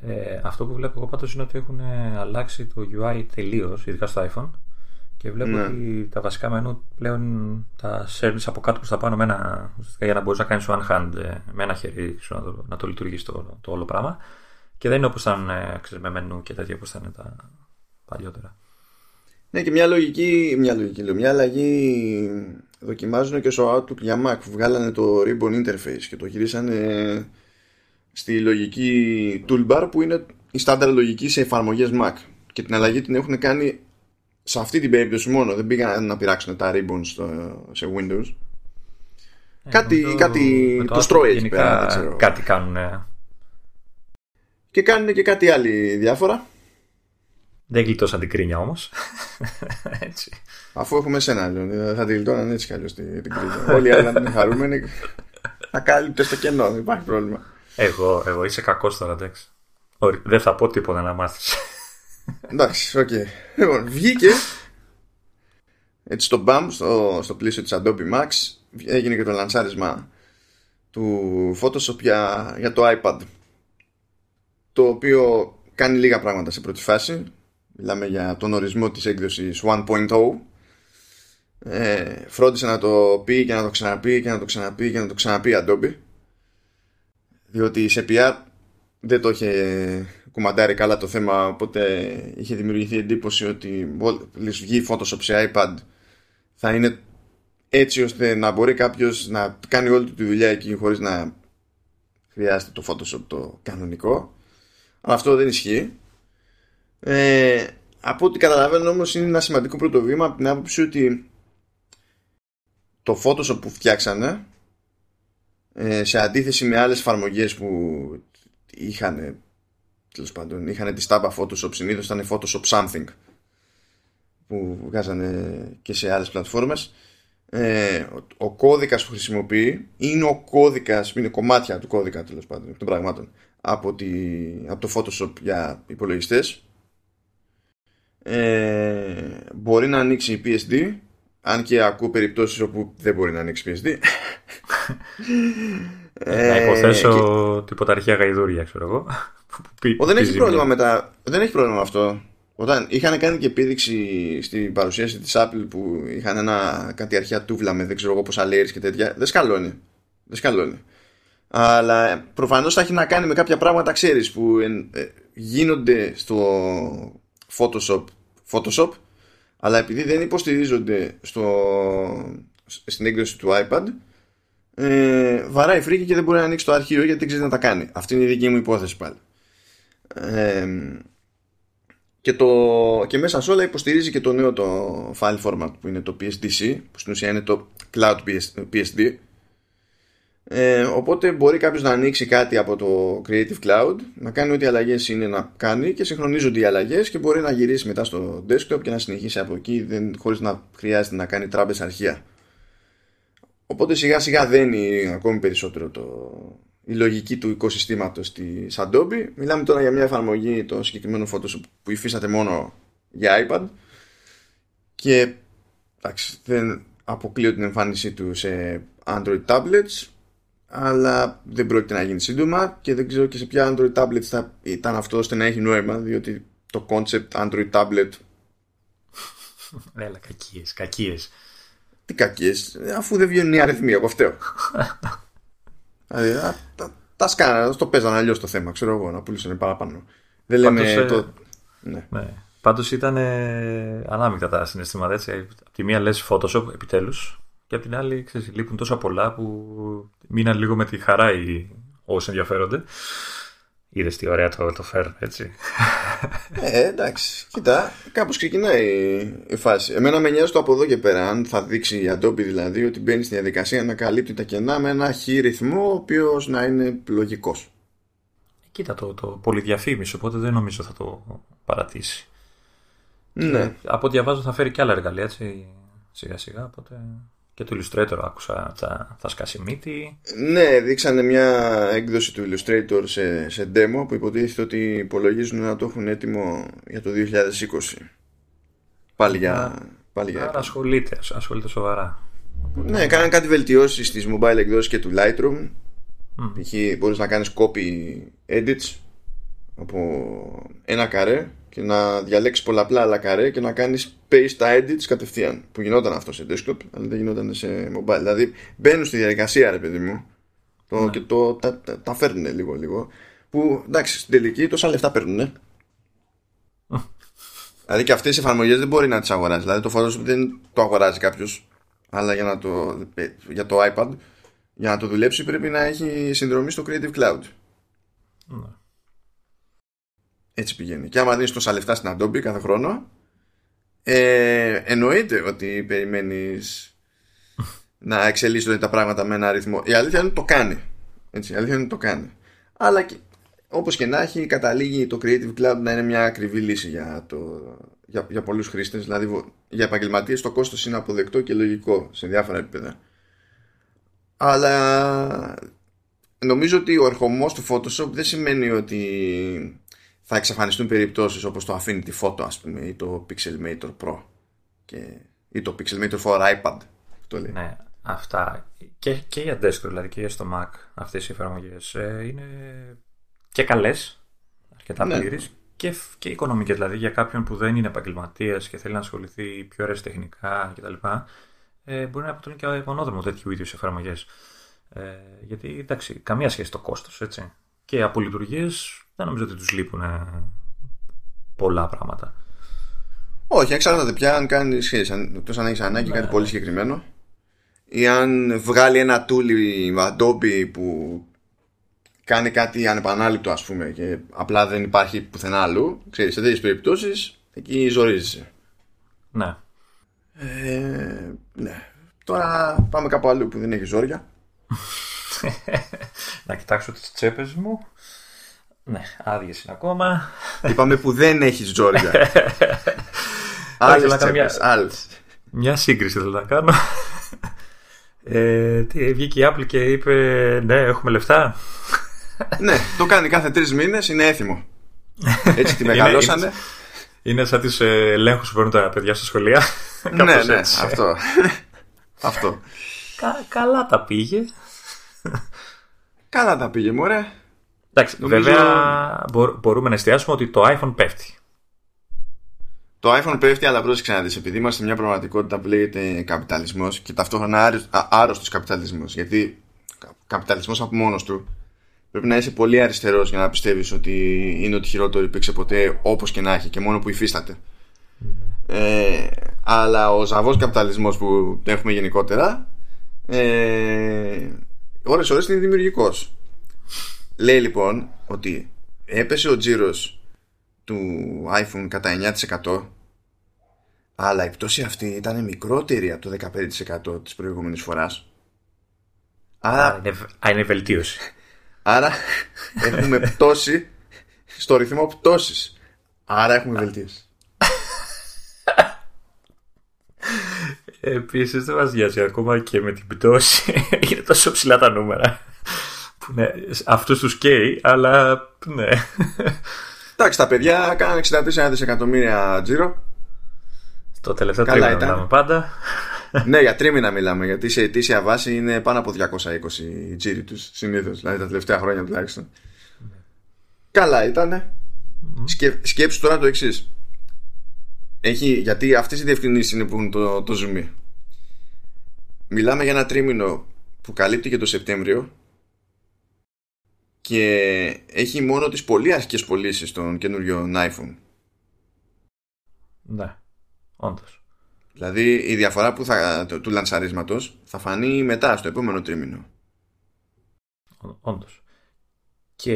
Ε, αυτό που βλέπω εγώ πάντως είναι ότι έχουν αλλάξει το UI τελείως, ειδικά στο iPhone. Και βλέπω ναι. ότι τα βασικά μενού πλέον τα service από κάτω προς τα πάνω με ένα, για να μπορείς να κάνεις one hand ε, με ένα χέρι να το, να το λειτουργήσει το, το όλο πράγμα. Και δεν είναι όπως ήταν ε, με μενού και τέτοια όπως ήταν τα παλιότερα. Ναι, και μια λογική, μια λογική, λέω, μια αλλαγή δοκιμάζουν και στο Outlook για Mac που βγάλανε το Ribbon Interface και το γυρίσανε στη λογική toolbar που είναι η στάνταρ λογική σε εφαρμογές Mac και την αλλαγή την έχουν κάνει σε αυτή την περίπτωση μόνο δεν πήγαν να πειράξουν τα ribbons σε Windows ε, κάτι, το, κάτι το, το τρώει εκεί πέρα κάτι κάνουν και κάνουν και κάτι άλλη διάφορα δεν γλιτώσαν την γκρίνια όμως. <laughs> έτσι. Αφού έχουμε σένα, λέω. Θα τη γλιτώναν έτσι κι αλλιώς την, γκρίνια. Όλοι οι άλλοι να είναι χαρούμενοι. <laughs> Θα κάλυπτες το κενό, δεν υπάρχει πρόβλημα. Εγώ, εγώ είσαι κακός τώρα, εντάξει. Δεν θα πω τίποτα να μάθεις. εντάξει, OK. Okay. Λοιπόν, βγήκε έτσι στο BAM, στο, στο πλαίσιο της Adobe Max έγινε και το λανσάρισμα του Photoshop για, για το iPad το οποίο κάνει λίγα πράγματα σε πρώτη φάση Μιλάμε για τον ορισμό της έκδοσης 1.0 ε, Φρόντισε να το πει και να το ξαναπεί και να το ξαναπεί και να το ξαναπεί Adobe Διότι σε PR δεν το είχε κουμαντάρει καλά το θέμα Οπότε είχε δημιουργηθεί εντύπωση ότι μόλις βγει Photoshop σε iPad Θα είναι έτσι ώστε να μπορεί κάποιος να κάνει όλη τη δουλειά εκεί χωρίς να χρειάζεται το Photoshop το κανονικό. Αλλά αυτό δεν ισχύει. Ε, από ό,τι καταλαβαίνω όμως είναι ένα σημαντικό πρώτο βήμα από την άποψη ότι το Photoshop που φτιάξανε ε, σε αντίθεση με άλλες εφαρμογές που είχαν τέλος πάντων είχαν τη στάμπα Photoshop συνήθως ήταν Photoshop Something που βγάζανε και σε άλλες πλατφόρμες. Ε, ο κώδικας που χρησιμοποιεί είναι ο κώδικας είναι κομμάτια του κώδικα τέλος πάντων των πραγμάτων από, τη, από το Photoshop για υπολογιστές. Ε, μπορεί να ανοίξει η PSD αν και ακούω περιπτώσεις όπου δεν μπορεί να ανοίξει PSD ες, να υποθέσω και... τίποτα αρχαία γαϊδούρια ξέρω εγώ. <laughs> Δεν έχει πρόβλημα με τα... δεν έχει πρόβλημα με αυτό. Όταν είχαν κάνει και επίδειξη στην παρουσίαση της Apple που είχαν ένα κάτι αρχαία τούβλα με δεν ξέρω εγώ πόσα layers και τέτοια δεν σκαλώνει. Δεν σκαλώνει. Αλλά προφανώς θα έχει να κάνει με κάποια πράγματα, ξέρεις, που ε, γίνονται στο Photoshop, Photoshop αλλά επειδή δεν υποστηρίζονται στο, στην έκδοση του iPad ε, βαράει φρίκη και δεν μπορεί να ανοίξει το αρχείο γιατί δεν ξέρει να τα κάνει. Αυτή είναι η δική μου υπόθεση πάλι. Ε, και, το, και μέσα σε όλα υποστηρίζει και το νέο το file format που είναι το PSDC που στην ουσία είναι το Cloud PSD ε, οπότε μπορεί κάποιος να ανοίξει κάτι από το Creative Cloud, να κάνει ό,τι αλλαγές είναι να κάνει και συγχρονίζονται οι αλλαγές και μπορεί να γυρίσει μετά στο desktop και να συνεχίσει από εκεί χωρίς να χρειάζεται να κάνει τράμπες αρχεία. Οπότε σιγά σιγά δένει ακόμη περισσότερο το, η λογική του οικοσυστήματος της Adobe. Μιλάμε τώρα για μια εφαρμογή το συγκεκριμένο Photoshop που υφίσταται μόνο για iPad και εντάξει, δεν αποκλείω την εμφάνισή του σε Android tablets αλλά δεν πρόκειται να γίνει σύντομα και δεν ξέρω και σε ποια Android tablet θα ήταν αυτό ώστε να έχει νόημα διότι το concept Android tablet Έλα κακίες, κακίες Τι κακίες, αφού δεν βγαίνουν οι αριθμοί από αυτό Δηλαδή τα, τα σκάνα, το παίζανε αλλιώς το θέμα ξέρω εγώ να πουλήσουν παραπάνω Δεν λέμε Πάντως, ε, το... ναι. ναι. Πάντως ήταν ε, ανάμεικτα τα συναισθήματα έτσι. Από τη μία λες Photoshop επιτέλους και απ' την άλλη ξέρεις, λείπουν τόσα πολλά που μείναν λίγο με τη χαρά οι όσοι ενδιαφέρονται. Είδες τι ωραία το, το φέρνει, έτσι. Ε, εντάξει. Κοιτά, κάπως ξεκινάει η φάση. Εμένα με νοιάζει το από εδώ και πέρα. Αν θα δείξει η Adobe δηλαδή ότι μπαίνει στη διαδικασία να καλύπτει τα κενά με ένα χι ρυθμό ο οποίος να είναι λογικός. Κοίτα, το, το πολυδιαφήμιση, οπότε δεν νομίζω θα το παρατήσει. Ναι. Και, από ό,τι διαβάζω θα φέρει και άλλα εργαλεία, έτσι, σιγά σιγά, οπότε και το Illustrator άκουσα θα, θα σκάσει μύτη. Ναι, δείξανε μια έκδοση του Illustrator σε, σε demo που υποτίθεται ότι υπολογίζουν να το έχουν έτοιμο για το 2020. Πάλι για... Πάλι για Άρα ασχολείται, ασχολείται σοβαρά. Ναι, κάνανε κάτι βελτιώσεις στις mobile εκδόσεις και του Lightroom. Mm. Π.χ. μπορείς να κάνεις copy edits από ένα καρέ και να διαλέξεις πολλαπλά άλλα καρέ και να κάνεις paste τα edits κατευθείαν. Που γινόταν αυτό σε desktop, αλλά δεν γινόταν σε mobile. Δηλαδή μπαίνουν στη διαδικασία, ρε παιδί μου, το, ναι. και το, τα, τα, τα φέρνουν λίγο λίγο. Που εντάξει, στην τελική τόσα λεφτά παίρνουν. <laughs> δηλαδή και αυτές οι εφαρμογές δεν μπορεί να τις αγοράζεις. Δηλαδή το Photoshop δεν το αγοράζει κάποιος, αλλά για, να το, για το iPad, για να το δουλέψει πρέπει να έχει συνδρομή στο Creative Cloud. Ναι. Έτσι πηγαίνει. Και άμα δίνει τόσα λεφτά στην Adobe κάθε χρόνο, ε, εννοείται ότι περιμένεις <laughs> να εξελίσσονται τα πράγματα με ένα αριθμό. Η αλήθεια είναι ότι το κάνει. Έτσι, η αλήθεια είναι ότι το κάνει. Αλλά και, όπως και να έχει καταλήγει το Creative Cloud να είναι μια ακριβή λύση για, το, για, για πολλούς χρήστες δηλαδή για επαγγελματίες το κόστος είναι αποδεκτό και λογικό σε διάφορα επίπεδα αλλά νομίζω ότι ο ερχομός του Photoshop δεν σημαίνει ότι θα εξαφανιστούν περιπτώσεις όπως το Affinity Photo ας πούμε ή το Pixelmator Pro και, ή το Pixelmator for iPad το λέει. Ναι, αυτά και, και για desktop δηλαδή και στο Mac αυτές οι εφαρμογές ε, είναι και καλές αρκετά ναι. πλήρες και, και οικονομικές δηλαδή για κάποιον που δεν είναι επαγγελματίας και θέλει να ασχοληθεί πιο ωραίες τεχνικά κτλ. Ε, μπορεί να αποτελούν και μονόδρομο τέτοιου είδους εφαρμογές. Ε, γιατί εντάξει, καμία σχέση το κόστος, έτσι. Και από λειτουργίες δεν νομίζω ότι τους λείπουν ε, πολλά πράγματα. Όχι, εξαρτάται πια αν κάνει σχέση. Εκτός αν έχεις ανάγκη ναι. κάτι πολύ συγκεκριμένο. Ή αν βγάλει ένα tool η Adobe που κάνει κάτι ανεπανάληπτο ας πούμε και απλά δεν υπάρχει πουθενά αλλού ξέρεις, σε τέτοιες περιπτώσεις εκεί ζορίζεσαι ναι ε, ναι τώρα πάμε κάπου αλλού που δεν έχει ζόρια <laughs> να κοιτάξω τις τσέπες μου ναι, άδειες είναι ακόμα. Είπαμε που δεν έχεις Τζόρια. <laughs> Άλλες μια... Μια σύγκριση θέλω να κάνω. Ε, τι, βγήκε η Apple και είπε ναι έχουμε λεφτά ναι το κάνει κάθε τρεις μήνες είναι έθιμο. Έτσι τη μεγαλώσανε. είναι, είναι σαν τις ε, ελέγχους που παίρνουν τα παιδιά στα σχολεία. Ναι ναι αυτό. Αυτό. Καλά τα πήγε. Καλά τα πήγε μωρέ Εντάξει, βέβαια μπορούμε να εστιάσουμε ότι το iPhone πέφτει. Το iPhone πέφτει, αλλά πρόσεξε να δεις, επειδή είμαστε σε μια πραγματικότητα που λέγεται καπιταλισμός και ταυτόχρονα άρρωστος καπιταλισμός, γιατί καπιταλισμός από μόνος του πρέπει να είσαι πολύ αριστερός για να πιστεύεις ότι είναι ότι χειρότερο υπήρξε ποτέ όπως και να έχει και μόνο που υφίσταται. Ε, αλλά ο ζαβός καπιταλισμός που έχουμε γενικότερα ε, ώρες ώρες είναι δημιουργικός. Λέει λοιπόν ότι έπεσε ο τζίρος του iPhone κατά 9% αλλά η πτώση αυτή ήταν μικρότερη από το 15% της προηγούμενης φοράς. Άρα, είναι, είναι βελτίωση. Άρα έχουμε πτώση στο ρυθμό πτώσης. Άρα έχουμε βελτίωση. Επίσης δεν μας νοιάζει ακόμα και με την πτώση. <laughs> είναι τόσο ψηλά τα νούμερα. Που ναι, αυτούς τους καίει, αλλά ναι. Εντάξει, τα παιδιά κάνανε 64 δισεκατομμύρια τζίρο. Το τελευταίο τρίμηνο μιλάμε πάντα. ναι, για τρίμηνα μιλάμε, γιατί σε ετήσια βάση είναι πάνω από 220 τζίρι τους συνήθως, δηλαδή τα τελευταία χρόνια τουλάχιστον. Καλά ήταν. Mm. σκέψου τώρα το εξής. Έχει, γιατί αυτές οι διευκρινήσεις είναι που έχουν το, το zoom. Μιλάμε για ένα τρίμηνο που καλύπτει και το Σεπτέμβριο και έχει μόνο τις πολύ αρχικές πωλήσεις των καινούριων iPhone. Ναι, όντως. Δηλαδή η διαφορά που θα, του λανσαρίσματος θα φανεί μετά στο επόμενο τρίμηνο. Όντως. Και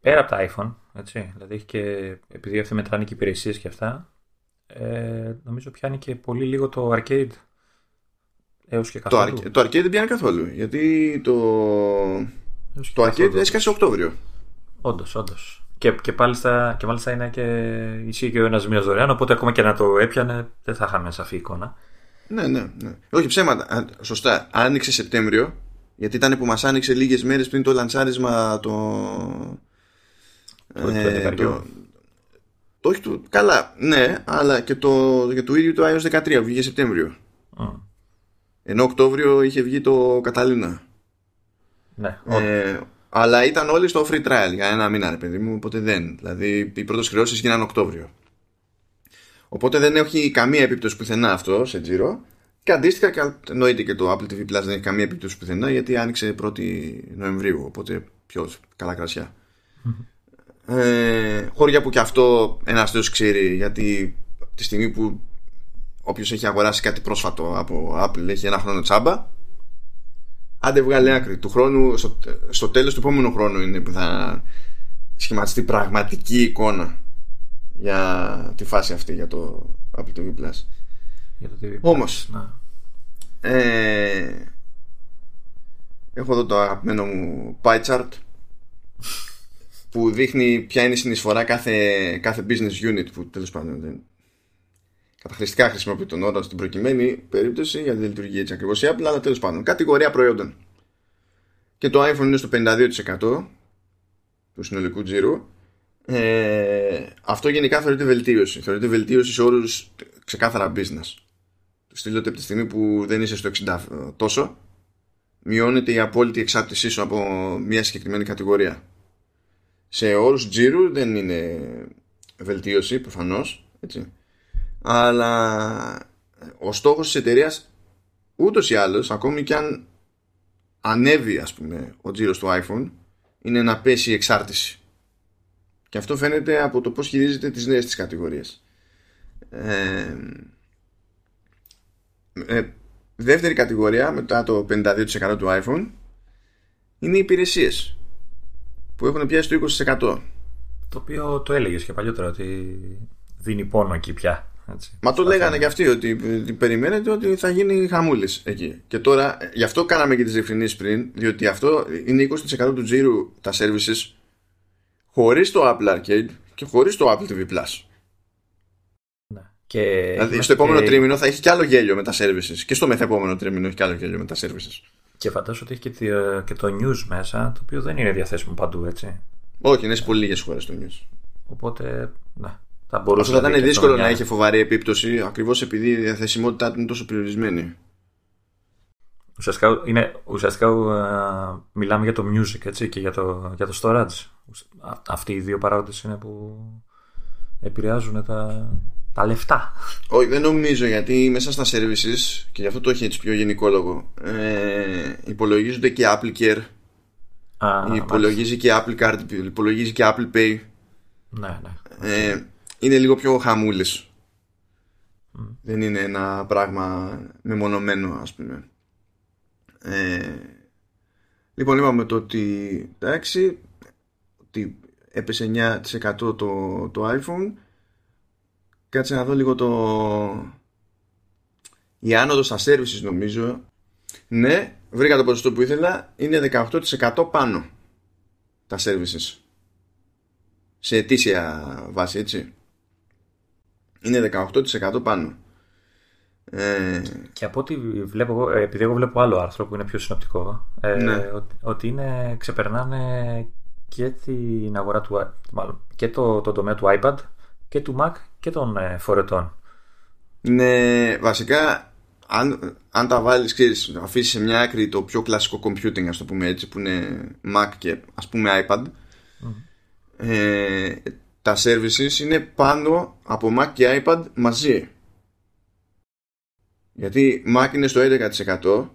πέρα από τα iPhone, έτσι, δηλαδή έχει και, επειδή αυτοί μετράνε και υπηρεσίες και αυτά, ε, νομίζω πιάνει και πολύ λίγο το arcade έως και καθόλου. Το, το arcade δεν πιάνει καθόλου, γιατί το, το arcade έσκασε Οκτώβριο. Όντως, όντως. Και, και, μάλιστα, και μάλιστα είναι και ισχύει και ο ένας μήνα δωρεάν, οπότε ακόμα και να το έπιανε δεν θα είχαμε σαφή εικόνα. Ναι, ναι, ναι. Όχι ψέματα. Σωστά. Άνοιξε Σεπτέμβριο, γιατί ήταν που μας άνοιξε λίγες μέρες πριν το λαντσάρισμα το. Το, ε, το, το, όχι του. Καλά, ναι, αλλά και το, και το ίδιο το iOS 13 βγήκε Σεπτέμβριο. Mm. Ενώ Οκτώβριο είχε βγει το Καταλήνα. Ναι, ε, αλλά ήταν όλοι στο free trial για ένα μήνα, ρε παιδί μου, οπότε δεν. Δηλαδή, οι πρώτες χρεώσει γίνανε Οκτώβριο. Οπότε δεν έχει καμία επίπτωση πουθενά αυτό σε τζίρο. Και αντίστοιχα, και εννοείται και το Apple TV Plus δεν έχει καμία επίπτωση πουθενά γιατί άνοιξε 1η Νοεμβρίου. Οπότε πιο καλά κρασιά. Ε, χώρια που και αυτό ένας θεός ξέρει γιατί τη στιγμή που όποιος έχει αγοράσει κάτι πρόσφατο από Apple έχει ένα χρόνο τσάμπα Άντε βγάλε άκρη. Του χρόνου, στο, στο τέλος του επόμενου χρόνου είναι που θα σχηματιστεί πραγματική εικόνα για τη φάση αυτή για το Apple TV Plus. Για το TV Όμως, ε, έχω εδώ το αγαπημένο μου pie chart που δείχνει ποια είναι η συνεισφορά κάθε, κάθε business unit που τέλος πάντων δεν, Καταχρηστικά χρησιμοποιεί τον όρο στην προκειμένη περίπτωση γιατί δεν λειτουργεί έτσι ακριβώς η Apple, αλλά τέλος πάντων. Κατηγορία προϊόντων. Και το iPhone είναι στο 52% του συνολικού τζίρου. Ε, αυτό γενικά θεωρείται βελτίωση. Θεωρείται βελτίωση σε όρου ξεκάθαρα business. Το στείλω ότι από τη στιγμή που δεν είσαι στο 60 τόσο, μειώνεται η απόλυτη εξάρτησή σου από μια συγκεκριμένη κατηγορία. Σε όρους τζίρου δεν είναι βελτίωση προφανώς. Έτσι αλλά ο στόχος της εταιρείας ούτως ή άλλως ακόμη και αν ανέβει ας πούμε ο τζίρος του iPhone είναι να πέσει η εξάρτηση. Και αυτό φαίνεται από το πως χειρίζεται τις νέες της κατηγορίες. Ε, ε, δεύτερη κατηγορία μετά το 52% του iPhone είναι οι υπηρεσίες που έχουν πιάσει το 20% το οποίο το έλεγες και παλιότερα ότι δίνει πόνο εκεί πια έτσι. Μα το λέγανε και αυτοί ότι περιμένετε ότι θα γίνει χαμούλης εκεί. Και τώρα, γι' αυτό κάναμε και τις διευκρινήσεις πριν, διότι αυτό είναι 20% του τζίρου τα services χωρίς το Apple Arcade και χωρίς το Apple TV Plus. Ναι. Και δηλαδή στο επόμενο και... τρίμηνο θα έχει κι άλλο γέλιο με τα services. Και στο μεθεπόμενο τρίμηνο έχει κι άλλο γέλιο με τα services. Και φαντάζομαι ότι έχει και το news μέσα, το οποίο δεν είναι διαθέσιμο παντού, έτσι. Όχι, είναι σε πολύ λίγες χώρες το news. Οπότε, ναι. Θα μπορούσε θα ήταν δύσκολο να έχει φοβαρή επίπτωση ακριβώς επειδή η διαθεσιμότητά του είναι τόσο περιορισμένη. Ουσιαστικά, είναι, ουσιαστικά uh, μιλάμε για το music έτσι, και για το, για το storage. Αυτοί οι δύο παράγοντες είναι που επηρεάζουν τα, τα λεφτά. Όχι, δεν νομίζω γιατί μέσα στα services και γι' αυτό το έχει έτσι πιο γενικό λόγο. Ε, υπολογίζονται και Apple Care. Α, υπολογίζει και Apple Card, υπολογίζει και Apple Pay. Ναι, ναι. Ε, είναι λίγο πιο χαμούλες. Δεν είναι ένα πράγμα μεμονωμένο, ας πούμε. Ε, λοιπόν, είπαμε το ότι εντάξει, ότι έπεσε 9% το, το iPhone Κάτσε να δω λίγο το... Η άνοδος στα services νομίζω. Ναι, βρήκα το ποσοστό που ήθελα. Είναι 18% πάνω τα services. Σε ετήσια βάση, έτσι. Είναι 18% πάνω. Ε... Και από ό,τι βλέπω, επειδή εγώ βλέπω άλλο άρθρο που είναι πιο συνοπτικό, ε, ναι. ότι είναι, ξεπερνάνε και την αγορά του, μάλλον, και το, το τομέα του iPad και του Mac και των ε, φορετών. Ναι, βασικά αν, αν τα βάλεις, ξέρεις, αφήσεις σε μια άκρη το πιο κλασικό computing, ας το πούμε έτσι, που είναι Mac και ας πούμε iPad, ε, τα services είναι πάνω από Mac και iPad μαζί. Γιατί Mac είναι στο 11%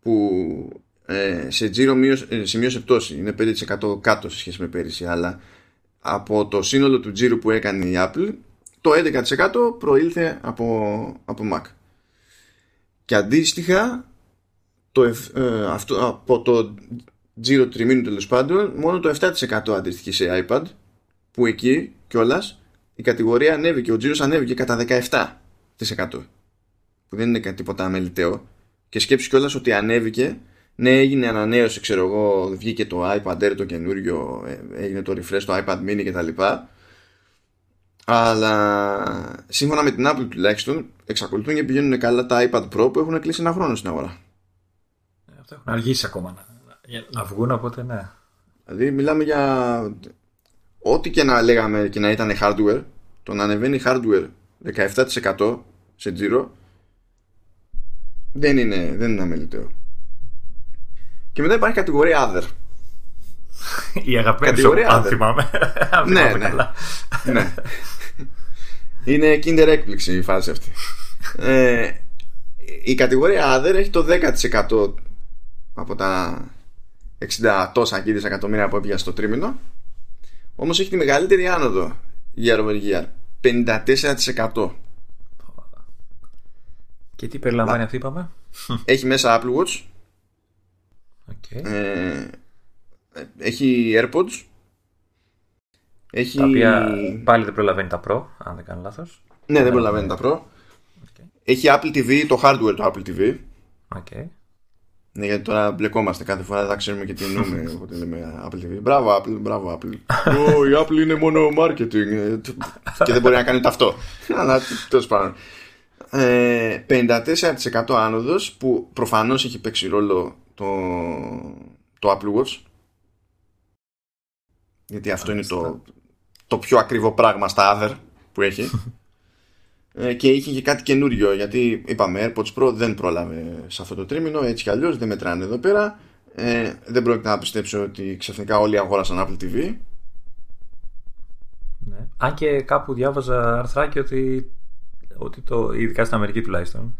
που ε, σε, τζίρο μείωσε, ε, σε μείωσε πτώση, είναι 5% κάτω σε σχέση με πέρυσι, αλλά από το σύνολο του τζίρου που έκανε η Apple το 11% προήλθε από, από Mac. Και αντίστοιχα το, ε, αυτό, από το τζίρο τριμήνου τέλος πάντων μόνο το 7% αντίστοιχε σε iPad που εκεί κιόλας η κατηγορία ανέβηκε, ο τζίρος ανέβηκε κατά 17% που δεν είναι τίποτα αμεληταίο και σκέψει κιόλας ότι ανέβηκε ναι, έγινε ανανέωση, ξέρω εγώ, βγήκε το iPad Air το καινούριο, ε, έγινε το refresh, το iPad mini κτλ. Αλλά σύμφωνα με την Apple τουλάχιστον, εξακολουθούν και πηγαίνουν καλά τα iPad Pro που έχουν κλείσει ένα χρόνο στην αγορά. Ε, αυτό έχουν αργήσει ακόμα να, να βγουν, οπότε ναι. Δηλαδή, μιλάμε για ό,τι και να λέγαμε και να ήταν hardware, το να ανεβαίνει hardware 17% σε τζίρο δεν είναι, δεν είναι αμεληταίο. Και μετά υπάρχει κατηγορία other. Η αγαπημένη κατηγορία σου, αν θυμάμαι. ναι, ναι. ναι. Είναι kinder έκπληξη η φάση αυτή. ε, η κατηγορία other έχει το 10% από τα 60 τόσα και δισεκατομμύρια που έπια στο τρίμηνο. Όμως έχει τη μεγαλύτερη άνοδο year over year. 54%. Και τι περιλαμβάνει αυτή είπαμε; Έχει μέσα Apple Watch ε, έχει AirPods. Έχει... Τα οποία πάλι δεν προλαβαίνει τα Pro, αν δεν κάνω λάθος. Ναι, δεν προλαβαίνει τα Pro. Έχει Apple TV, το hardware του Apple TV. Okay. Ναι, γιατί τώρα μπλεκόμαστε κάθε φορά, δεν ξέρουμε και τι εννοούμε <laughs> όποτε λέμε Apple TV. Μπράβο Apple, μπράβο Apple. <laughs> oh, η Apple είναι μόνο marketing ε, και δεν μπορεί να κάνει αυτό. <laughs> Αλλά τέλος πάντων. 54% άνοδος που προφανώς έχει παίξει ρόλο το, το Apple Watch γιατί αυτό είναι το, το πιο ακριβό πράγμα στα Other που έχει ε, και είχε και κάτι καινούριο γιατί είπαμε AirPods Pro δεν πρόλαβε σε αυτό το τρίμηνο έτσι κι αλλιώς δεν μετράνε εδώ πέρα ε, δεν πρόκειται να πιστέψω ότι ξαφνικά όλοι αγόρασαν Apple TV ναι. Αν και κάπου διάβαζα αρθράκι ότι, ότι το, ειδικά στην Αμερική τουλάχιστον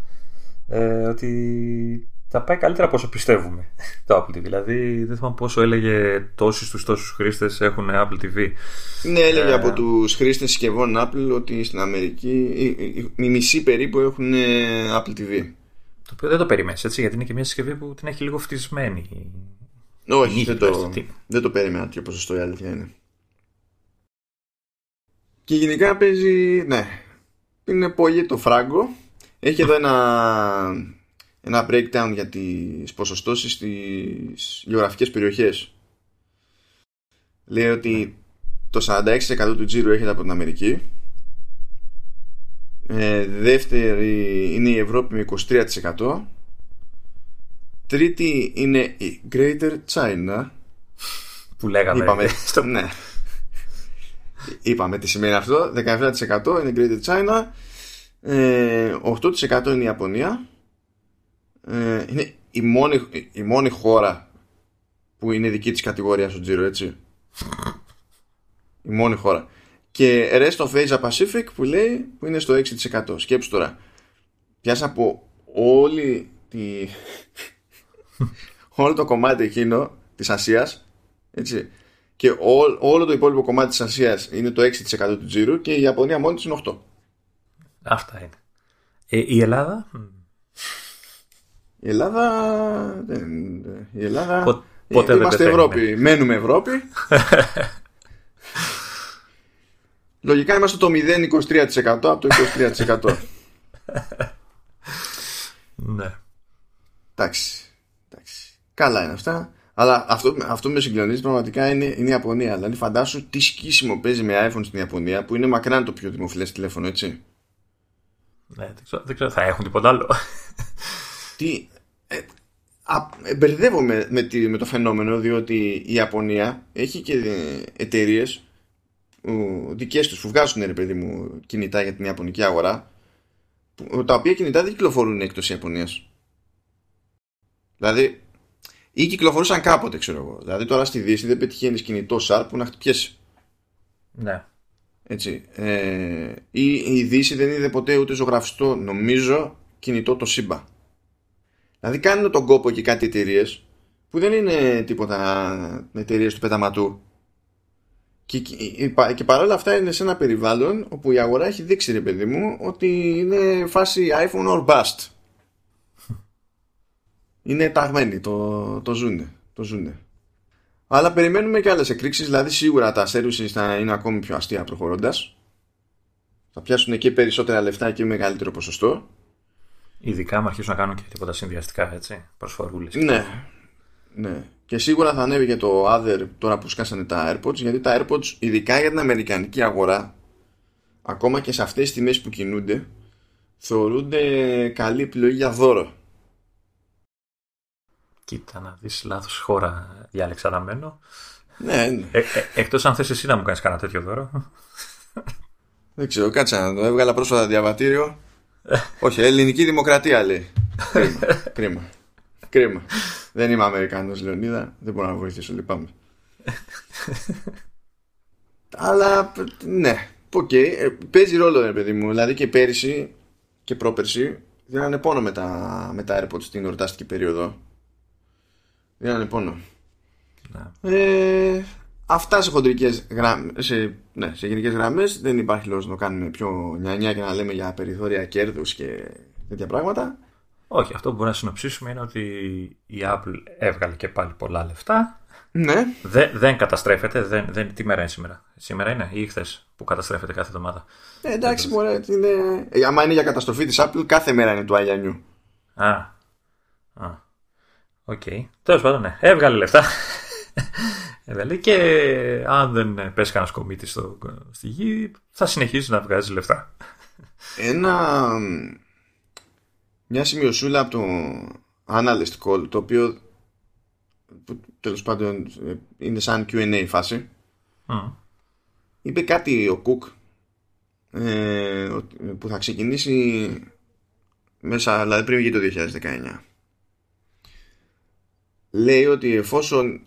ε, ότι θα πάει καλύτερα από όσο πιστεύουμε το Apple TV. Δηλαδή, δεν θυμάμαι πόσο έλεγε τόσου του τόσους χρήστες έχουν Apple TV. Ναι, έλεγε ε, από τους χρήστες συσκευών Apple ότι στην Αμερική η, μισή περίπου έχουν Apple TV. Το οποίο δεν το περιμένεις έτσι, γιατί είναι και μια συσκευή που την έχει λίγο φτισμένη. Όχι, δεν το, δεν το περίμενα τέτοιο ποσοστό η αλήθεια είναι. Και γενικά παίζει, ναι, είναι πολύ το φράγκο. Έχει εδώ ένα ένα breakdown για τις ποσοστώσεις στις γεωγραφικές περιοχές. Λέει ότι το 46% του τζίρου έρχεται από την Αμερική. Ε, δεύτερη είναι η Ευρώπη με 23%. Τρίτη είναι η Greater China. Που λέγαμε. Είπαμε, <laughs> στο... ναι. Είπαμε τι σημαίνει αυτό. 17% είναι Greater China. Ε, 8% είναι η Ιαπωνία ε, είναι η μόνη, η μόνη χώρα που είναι δική της κατηγορίας στο Τζίρο, έτσι. Η μόνη χώρα. και Rest of Asia Pacific που λέει που είναι στο 6%. Σκέψου τώρα. Πιάσα από όλη τη... <laughs> όλο το κομμάτι εκείνο της Ασίας έτσι, και όλο το υπόλοιπο κομμάτι της Ασίας είναι το 6% του τζίρου και η Ιαπωνία μόνη της είναι 8%. Αυτά είναι. Ε, η Ελλάδα... Η Ελλάδα... Η Ελλάδα... Πότε Είμαστε Ευρώπη. Μένουμε Ευρώπη. <laughs> Λογικά είμαστε το 0,23% από το 23%. ναι. Εντάξει. Εντάξει. Καλά είναι αυτά. Αλλά αυτό, αυτό με συγκλονίζει πραγματικά είναι, είναι η Ιαπωνία. Δηλαδή φαντάσου τι σκίσιμο παίζει με iPhone στην Ιαπωνία που είναι μακράν το πιο δημοφιλές τηλέφωνο, έτσι. Ναι, δεν ξέρω, δεν ξέρω θα έχουν τίποτα άλλο. Τι, ε, ε, μπερδεύομαι με, με το φαινόμενο διότι η Ιαπωνία έχει και εταιρείες δικές τους που βγάζουν ρε παιδί μου κινητά για την Ιαπωνική αγορά τα οποία κινητά δεν κυκλοφορούν εκτός Ιαπωνίας. Δηλαδή ή κυκλοφορούσαν κάποτε ξέρω εγώ. Δηλαδή τώρα στη Δύση δεν πετυχαίνεις κινητό SAR που να χτυπιέσει ναι. Έτσι ε, ή η Δύση δεν είδε ποτέ ούτε ζωγραφιστό νομίζω κινητό το ΣΥΜΠΑ Δηλαδή κάνουν τον κόπο και κάτι εταιρείες που δεν είναι τίποτα εταιρείες του πεταματού. Και, και παρόλα αυτά είναι σε ένα περιβάλλον όπου η αγορά έχει δείξει ρε παιδί μου ότι είναι φάση iPhone or bust. Είναι ταγμένοι, το, το ζουνε. Το ζουνε. Αλλά περιμένουμε και άλλες εκρήξεις, δηλαδή σίγουρα τα services θα είναι ακόμη πιο αστεία προχωρώντας. Θα πιάσουν και περισσότερα λεφτά και μεγαλύτερο ποσοστό. Ειδικά με αρχίσουν να κάνουν και τίποτα συνδυαστικά, έτσι, προσφορούλες. Ναι, ναι. Και σίγουρα θα ανέβει και το Other τώρα που σκάσανε τα AirPods, γιατί τα AirPods, ειδικά για την Αμερικανική αγορά, ακόμα και σε αυτές τις τιμές που κινούνται, θεωρούνται καλή επιλογή για δώρο. Κοίτα να δεις λάθος χώρα διάλεξα να μένω. Ναι, ναι. Ε, ε, εκτός αν θες εσύ να μου κάνεις κανένα τέτοιο δώρο. Δεν ξέρω, κάτσα να το έβγαλα πρόσφατα διαβατήριο. Όχι, ελληνική δημοκρατία λέει. Κρίμα. Κρίμα. Κρίμα. Δεν είμαι Αμερικανό, Λεωνίδα. Δεν μπορώ να βοηθήσω, λυπάμαι. Αλλά ναι, OK. Okay. Παίζει ρόλο, ρε παιδί μου. Δηλαδή και πέρυσι και πρόπερσι δίνανε πόνο με τα, με τα AirPods στην εορταστική περίοδο. Δίνανε πόνο. Ναι. Ε, Αυτά σε χοντρικές γραμμές, σε, ναι, σε γενικές γραμμές δεν υπάρχει λόγος να το κάνουμε πιο νιανιά και να λέμε για περιθώρια κέρδους και τέτοια πράγματα. Όχι, αυτό που μπορούμε να συνοψίσουμε είναι ότι η Apple έβγαλε και πάλι πολλά λεφτά. Ναι. Δεν, δεν καταστρέφεται. Δεν, δεν, τι μέρα είναι σήμερα; Σήμερα είναι ή χθες που καταστρέφεται κάθε εβδομάδα; Ε, εντάξει, μωρέ, είναι... Ε, άμα είναι για καταστροφή της Apple, κάθε μέρα είναι του Αγιαννιού. Α. Α. OK. Okay. Τέλος πάντων, ναι. Έβγαλε λεφτά και αν δεν πέσει κανένα κομήτη στο, στη γη θα συνεχίσει να βγάζει λεφτά. Ένα μια σημειωσούλα από το Analyst Call το οποίο τέλος πάντων είναι σαν Q&A φάση. Είπε κάτι ο Κουκ ε, που θα ξεκινήσει μέσα, δηλαδή πριν βγει το 2019 λέει ότι εφόσον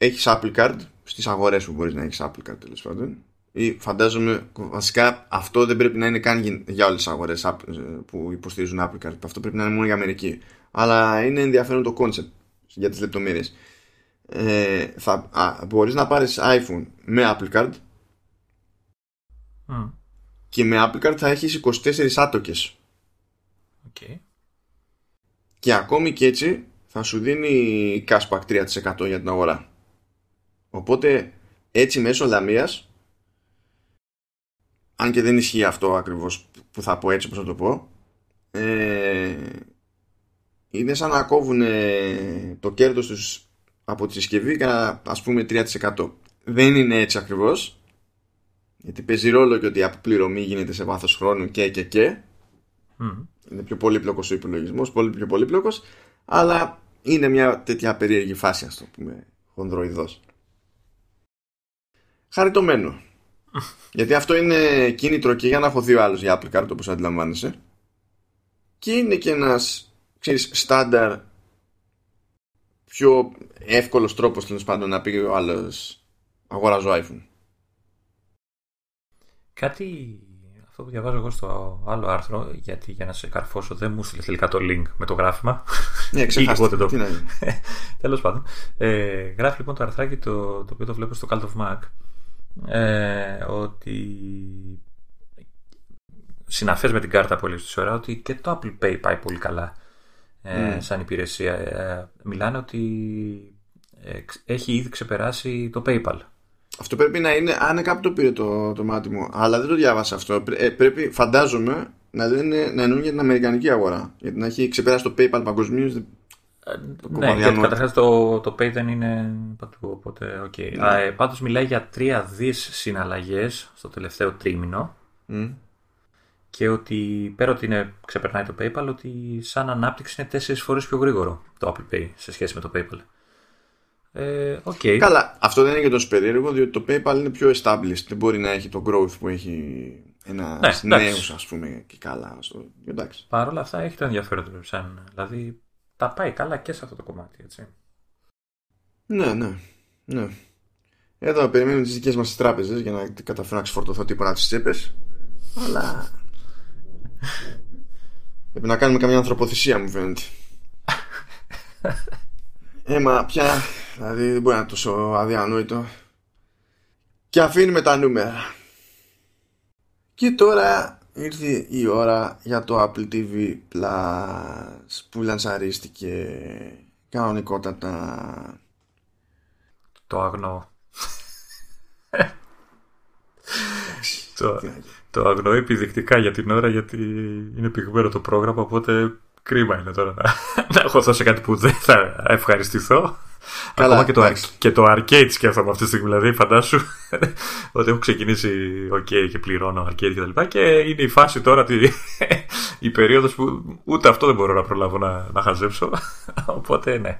έχεις Apple Card στις αγορές που μπορείς να έχεις Apple Card τέλος πάντων. Ή φαντάζομαι βασικά αυτό δεν πρέπει να είναι καν για όλες τις αγορές που υποστηρίζουν Apple Card. Αυτό πρέπει να είναι μόνο για Αμερική. Αλλά είναι ενδιαφέρον το concept για τις λεπτομέρειες. Ε, θα, α, μπορείς να πάρεις iPhone με Apple Card. Και με Apple Card θα έχεις 24 άτοκες. Okay. και ακόμη και έτσι θα σου δίνει cashback 3% για την αγορά Οπότε έτσι μέσω λαμίας αν και δεν ισχύει αυτό ακριβώς που θα πω έτσι όπως θα το πω ε, είναι σαν να κόβουν το κέρδος τους από τη συσκευή κατά ας πούμε 3% δεν είναι έτσι ακριβώς γιατί παίζει ρόλο και ότι η αποπληρωμή γίνεται σε βάθος χρόνου και και και. Είναι πιο πολύπλοκος ο υπολογισμός πολύ πιο πολύπλοκος αλλά είναι μια τέτοια περίεργη φάση ας το πούμε χονδροειδός χαριτωμένο. Γιατί αυτό είναι κίνητρο και για να έχω δύο άλλους για Apple Card όπως αντιλαμβάνεσαι. Και είναι και ένας, ξέρεις, στάνταρ πιο εύκολος τρόπος τέλος πάντων να πει ο άλλος αγοράζω iPhone. κάτι αυτό που διαβάζω εγώ στο άλλο άρθρο, γιατί για να σε καρφώσω δεν μου στείλει τελικά το link με το γράφημα. Ναι, <laughs> ξεχάστε. το... <laughs> Τέλος πάντων. Ε, γράφει λοιπόν το αρθράκι το, το οποίο το βλέπω στο Cult of Mac. Ε, ότι συναφές με την κάρτα πολύ στη ώρα ότι και το Apple Pay πάει πολύ καλά ε, mm. σαν υπηρεσία. Ε, μιλάνε ότι ε, έχει ήδη ξεπεράσει το PayPal. Αυτό πρέπει να είναι, αν κάπου το πήρε το, το μάτι μου, αλλά δεν το διάβασα αυτό. Ε, πρέπει, φαντάζομαι, να, λένε, να εννοούν για την Αμερικανική αγορά. Γιατί να έχει ξεπεράσει το PayPal παγκοσμίως. Ναι, γιατί καταρχάς το, το Pay δεν είναι παντού, οπότε OK. Okay. Ναι. Ε, πάντως μιλάει για 3 δις συναλλαγές στο τελευταίο τρίμηνο mm. και ότι πέρα ότι είναι, ξεπερνάει το PayPal, ότι σαν ανάπτυξη είναι 4 φορές πιο γρήγορο το Apple Pay σε σχέση με το PayPal. Ε, okay. Καλά, αυτό δεν είναι και τόσο περίεργο, διότι το PayPal είναι πιο established. Δεν μπορεί να έχει το growth που έχει ένα ναι, νέος, ας πούμε, και καλά. Στο... Εντάξει. Παρ' όλα αυτά έχει το ενδιαφέρον του σαν. Δηλαδή τα πάει καλά και σε αυτό το κομμάτι, έτσι. Ναι, ναι. ναι. Εδώ περιμένουμε τις δικές μας τράπεζες για να καταφέρω να ξεφορτωθώ τίποτα τις τσέπες. Αλλά. <laughs> Πρέπει να κάνουμε καμιά ανθρωποθυσία, μου φαίνεται. Έμα, πια Δηλαδή δεν μπορεί να είναι τόσο αδιανόητο. Και αφήνουμε τα νούμερα. Και τώρα ήρθε η ώρα για το Apple TV Plus που λανσαρίστηκε κανονικότατα. Το αγνό. το, το αγνοώ επιδεικτικά για την ώρα γιατί είναι πηγμένο το πρόγραμμα οπότε κρίμα είναι τώρα να, να έχω δώσει κάτι που δεν θα ευχαριστηθώ. Καλά, Ακόμα και το, και το arcade σκέφτομαι αυτή τη στιγμή. Δηλαδή, φαντάσου <laughs> ότι έχω ξεκινήσει OK και πληρώνω arcade κτλ. Και, και είναι η φάση τώρα, τη, <laughs> η περίοδος που ούτε αυτό δεν μπορώ να προλάβω να, να χαζέψω. <laughs> Οπότε ναι.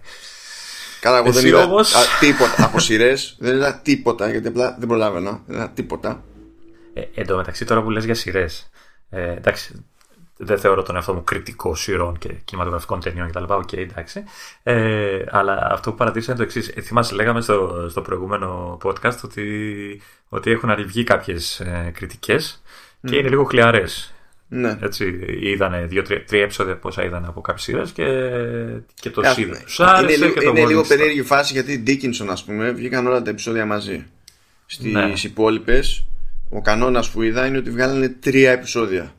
Καλά, εγώ δεν είδα όμως... τίποτα από σειρές. δεν είδα τίποτα γιατί απλά δεν προλάβαινα. Δεν είδα τίποτα. Ε, εν τω μεταξύ, τώρα που λες για σειρές. Ε, εντάξει, δεν θεωρώ τον εαυτό μου κριτικό σειρών και κινηματογραφικών ταινιών κτλ. OK, okay, εντάξει. Ε, αλλά αυτό που παρατήρησα είναι το εξής. Ε, θυμάσαι, λέγαμε στο, στο προηγούμενο podcast ότι, ότι έχουν arrivεί κάποιες ε, κριτικές και είναι λίγο χλιαρές. Ναι. Έτσι, είδανε δύο-τρία επεισόδια πόσα είδαν από κάποιες σειρές και, και το είδαν. Είναι, είναι, και το είναι λίγο περίεργη φάση γιατί Dickinson, ας πούμε, βγήκαν όλα τα επεισόδια μαζί. Στις ναι. υπόλοιπες, ο κανόνας που είδα είναι ότι βγάλανε τρία επεισόδια.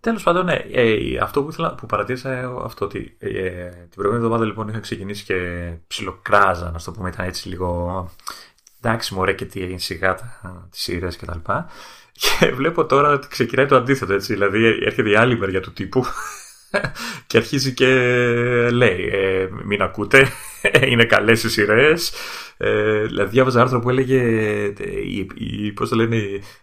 Τέλος πάντων, ναι, ε, αυτό που, ήθελα, που παρατήρησα ε, αυτό ότι ε, την προηγούμενη εβδομάδα λοιπόν είχα ξεκινήσει και ψιλοκράζα, να το πούμε, ήταν έτσι λίγο. Εντάξει, μωρέ και τι έγινε σιγά τις σειρές και τα λοιπά. <laughs> Και βλέπω τώρα ότι ξεκινάει το αντίθετο, έτσι. Δηλαδή έρχεται η άλλη μεριά του τύπου <laughs> και αρχίζει και λέει ε, μην ακούτε, <laughs> είναι καλές οι σειρές. Ε, δηλαδή διάβαζα άρθρο που έλεγε η, η, πώς το λένε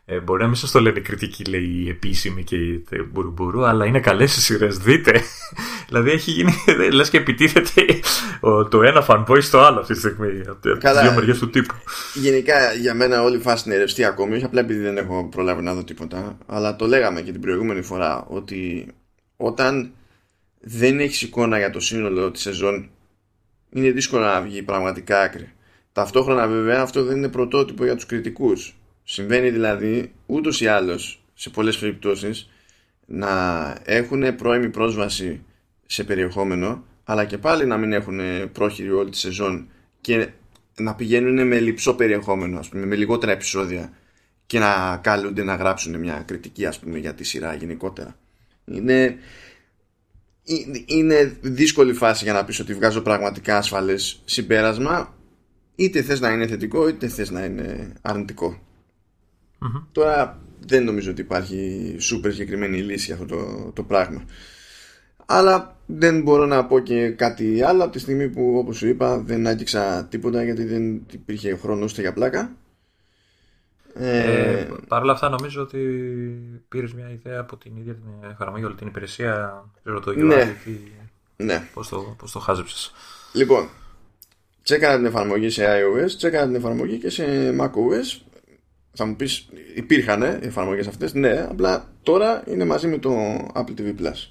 ε, μπορεί να μην σας το λένε κριτική λέει η επίσημη και η μπουρουμπουρού αλλά είναι καλές οι σειρές δείτε. <laughs> Δηλαδή έχει γίνει <laughs> λες και επιτίθεται το ένα fanboy στο άλλο αυτή τη στιγμή από τις δύο μεριές του τύπου. γενικά για μένα όλη η φάση είναι ρευστή ακόμη όχι απλά επειδή δεν έχω προλάβει να δω τίποτα αλλά το λέγαμε και την προηγούμενη φορά ότι όταν δεν έχεις εικόνα για το σύνολο της σεζόν είναι δύσκολο να βγει πραγματικά άκρη. Ταυτόχρονα βέβαια αυτό δεν είναι πρωτότυπο για τους κριτικούς. Συμβαίνει δηλαδή ούτως ή άλλως σε πολλές περιπτώσεις να έχουν πρώιμη πρόσβαση σε περιεχόμενο αλλά και πάλι να μην έχουν πρόχειρη όλη τη σεζόν και να πηγαίνουν με λυψό περιεχόμενο ας πούμε, με λιγότερα επεισόδια και να καλούνται να γράψουν μια κριτική ας πούμε για τη σειρά γενικότερα. Είναι, είναι δύσκολη φάση για να πεις ότι βγάζω πραγματικά ασφαλές συμπέρασμα. Είτε θες να είναι θετικό είτε θες να είναι τώρα δεν νομίζω ότι υπάρχει σούπερ συγκεκριμένη λύση για αυτό το, το πράγμα. Αλλά δεν μπορώ να πω και κάτι άλλο. Από τη στιγμή που όπως σου είπα δεν άγγιξα τίποτα γιατί δεν υπήρχε χρόνος ούτε για πλάκα ε, Παρ' όλα αυτά νομίζω ότι πήρες μια ιδέα από την ίδια την εφαρμογή όλη την υπηρεσία ρωτώ ναι, ναι. πώς, το, πώς το χάζεψες. Λοιπόν τσέκανα την εφαρμογή σε iOS τσέκανα την εφαρμογή και σε macOS. Θα μου πεις υπήρχαν οι εφαρμογές αυτές; Ναι απλά τώρα είναι μαζί με το Apple TV Plus.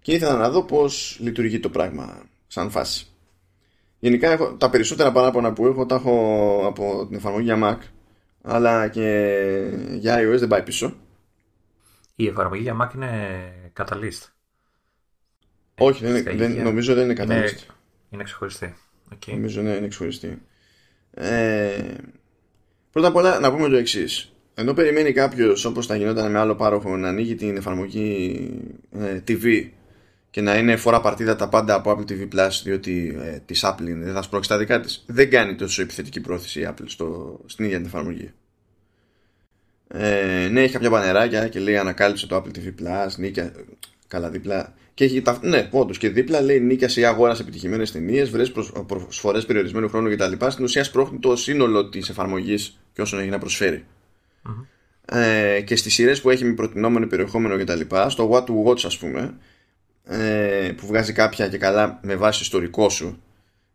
Και ήθελα να δω πως λειτουργεί το πράγμα σαν φάση. Γενικά έχω, τα περισσότερα παράπονα που έχω τα έχω από την εφαρμογή για Mac αλλά και για iOS δεν πάει πίσω. Η εφαρμογή για Mac είναι Catalyst. Όχι, δεν, δεν, νομίζω δεν είναι Catalyst. Είναι, είναι ξεχωριστή. Okay. Νομίζω ναι, είναι ξεχωριστή. Ε, πρώτα απ' όλα να πούμε το εξής. Ενώ περιμένει κάποιος όπως θα γινόταν με άλλο πάροχο να ανοίγει την εφαρμογή ε, TV και να είναι φορά παρτίδα τα πάντα από Apple TV Plus διότι ε, της Apple είναι, δεν θα σπρώξει τα δικά της. Δεν κάνει τόσο επιθετική πρόθεση η Apple στο, στην ίδια την εφαρμογή. Ε, ναι, έχει κάποια πανεράκια και λέει ανακάλυψε το Apple TV Plus, νίκια. Καλά, δίπλα. Και έχει τα, ναι, όντως και δίπλα λέει νίκια σε αγορά επιτυχημένες ταινίες, βρες προσφορέ περιορισμένου χρόνου κτλ. Στην ουσία σπρώχνει το σύνολο της εφαρμογής και όσων έχει να προσφέρει. Mm-hmm. Ε, και στις σειρές που έχει με προτινόμενο περιεχόμενο κτλ. Στο What to Watch, ας πούμε, ε, που βγάζει κάποια και καλά με βάση ιστορικό σου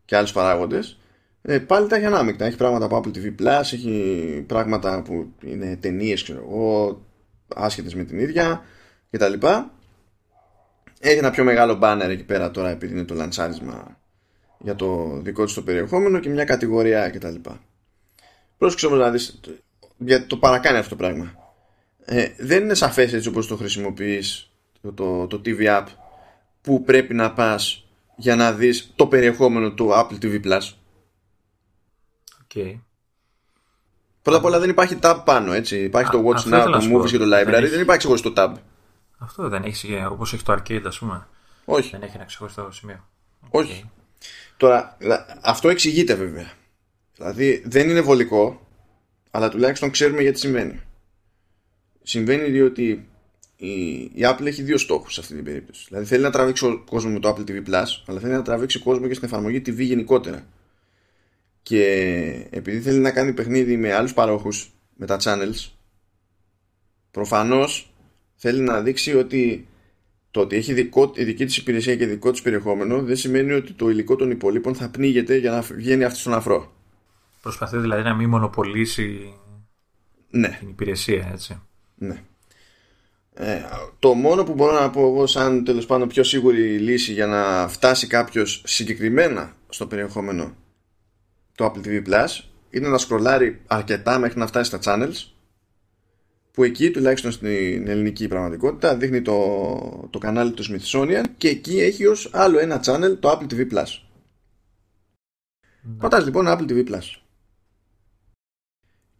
και άλλους παράγοντες, ε, πάλι τα έχει ανάμεικτα. Έχει πράγματα από Apple TV Plus, έχει πράγματα που είναι ταινίες, ξέρω εγώ, άσχετες με την ίδια κτλ. Έχει ένα πιο μεγάλο banner εκεί πέρα τώρα επειδή είναι το λαντσάρισμα για το δικό του το περιεχόμενο και μια κατηγορία κτλ. Πρόσεξε όμως να δεις γιατί το παρακάνει αυτό το πράγμα. Ε, δεν είναι σαφές έτσι όπως το χρησιμοποιείς το, το, το TV App που πρέπει να πας για να δεις το περιεχόμενο του Apple TV Plus. Okay. Πρώτα απ' όλα δεν υπάρχει tab πάνω, έτσι. Υπάρχει το Watch Now, το Movies και το Library. Δεν, υπάρχει ξεχωριστό tab. Αυτό δεν έχει όπως έχει το Arcade, ας πούμε. Όχι. Δεν έχει ένα ξεχωριστό σημείο. Όχι. Τώρα, αυτό εξηγείται βέβαια. Δηλαδή δεν είναι βολικό, αλλά τουλάχιστον ξέρουμε γιατί συμβαίνει. Συμβαίνει διότι η, η Apple έχει δύο στόχους σε αυτή την περίπτωση. Δηλαδή θέλει να τραβήξει κόσμος με το Apple TV Plus, αλλά θέλει να τραβήξει κόσμο και στην εφαρμογή TV γενικότερα. Και επειδή θέλει να κάνει παιχνίδι με άλλους παρόχους, με τα channels, προφανώς θέλει να δείξει ότι το ότι έχει δικό, η δική της υπηρεσία και δικό της περιεχόμενο δεν σημαίνει ότι το υλικό των υπολείπων θα πνίγεται για να βγαίνει αυτή στον αφρό. Προσπαθεί δηλαδή να μην μονοπολίσει ναι. την υπηρεσία, έτσι. Ναι. Ε, το μόνο που μπορώ να πω εγώ σαν τέλος πάντων πιο σίγουρη λύση για να φτάσει κάποιος συγκεκριμένα στο περιεχόμενο του Apple TV Plus είναι να σκρολάρει αρκετά μέχρι να φτάσει στα channels που εκεί τουλάχιστον στην ελληνική πραγματικότητα δείχνει το, το κανάλι του Smithsonian και εκεί έχει ως άλλο ένα channel το Apple TV Plus. Ναι. Πατάς λοιπόν Apple TV Plus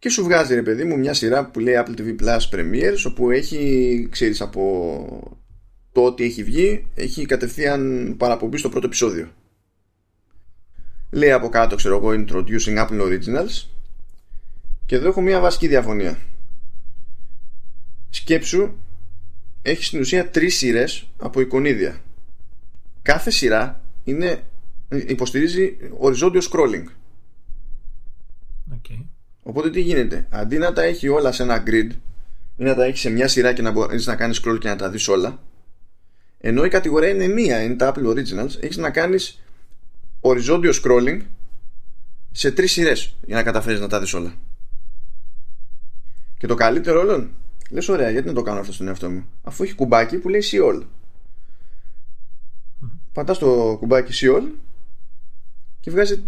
και σου βγάζει ρε παιδί μου μια σειρά που λέει Apple TV Plus Premieres όπου έχει ξέρεις από το ότι έχει βγει έχει κατευθείαν παραπομπή στο πρώτο επεισόδιο. Λέει από κάτω ξέρω εγώ Introducing Apple Originals. Και εδώ έχω μια βασική διαφωνία. Σκέψου έχεις στην ουσία τρεις σειρές από εικονίδια. Κάθε σειρά είναι, υποστηρίζει οριζόντιο scrolling. Okay. Οπότε τι γίνεται, αντί να τα έχει όλα σε ένα grid ή να τα έχει σε μια σειρά και να μπορείς να κάνεις scroll και να τα δεις όλα, ενώ η κατηγορία είναι μία, είναι τα Apple Originals, έχεις να κάνεις οριζόντιο scrolling σε τρεις σειρές για να καταφέρεις να τα δεις όλα. Και το καλύτερο όλων, λες ωραία, γιατί να το κάνω αυτό στον εαυτό μου, αφού έχει κουμπάκι που λέει See All. Πατάς το κουμπάκι See All και βγάζει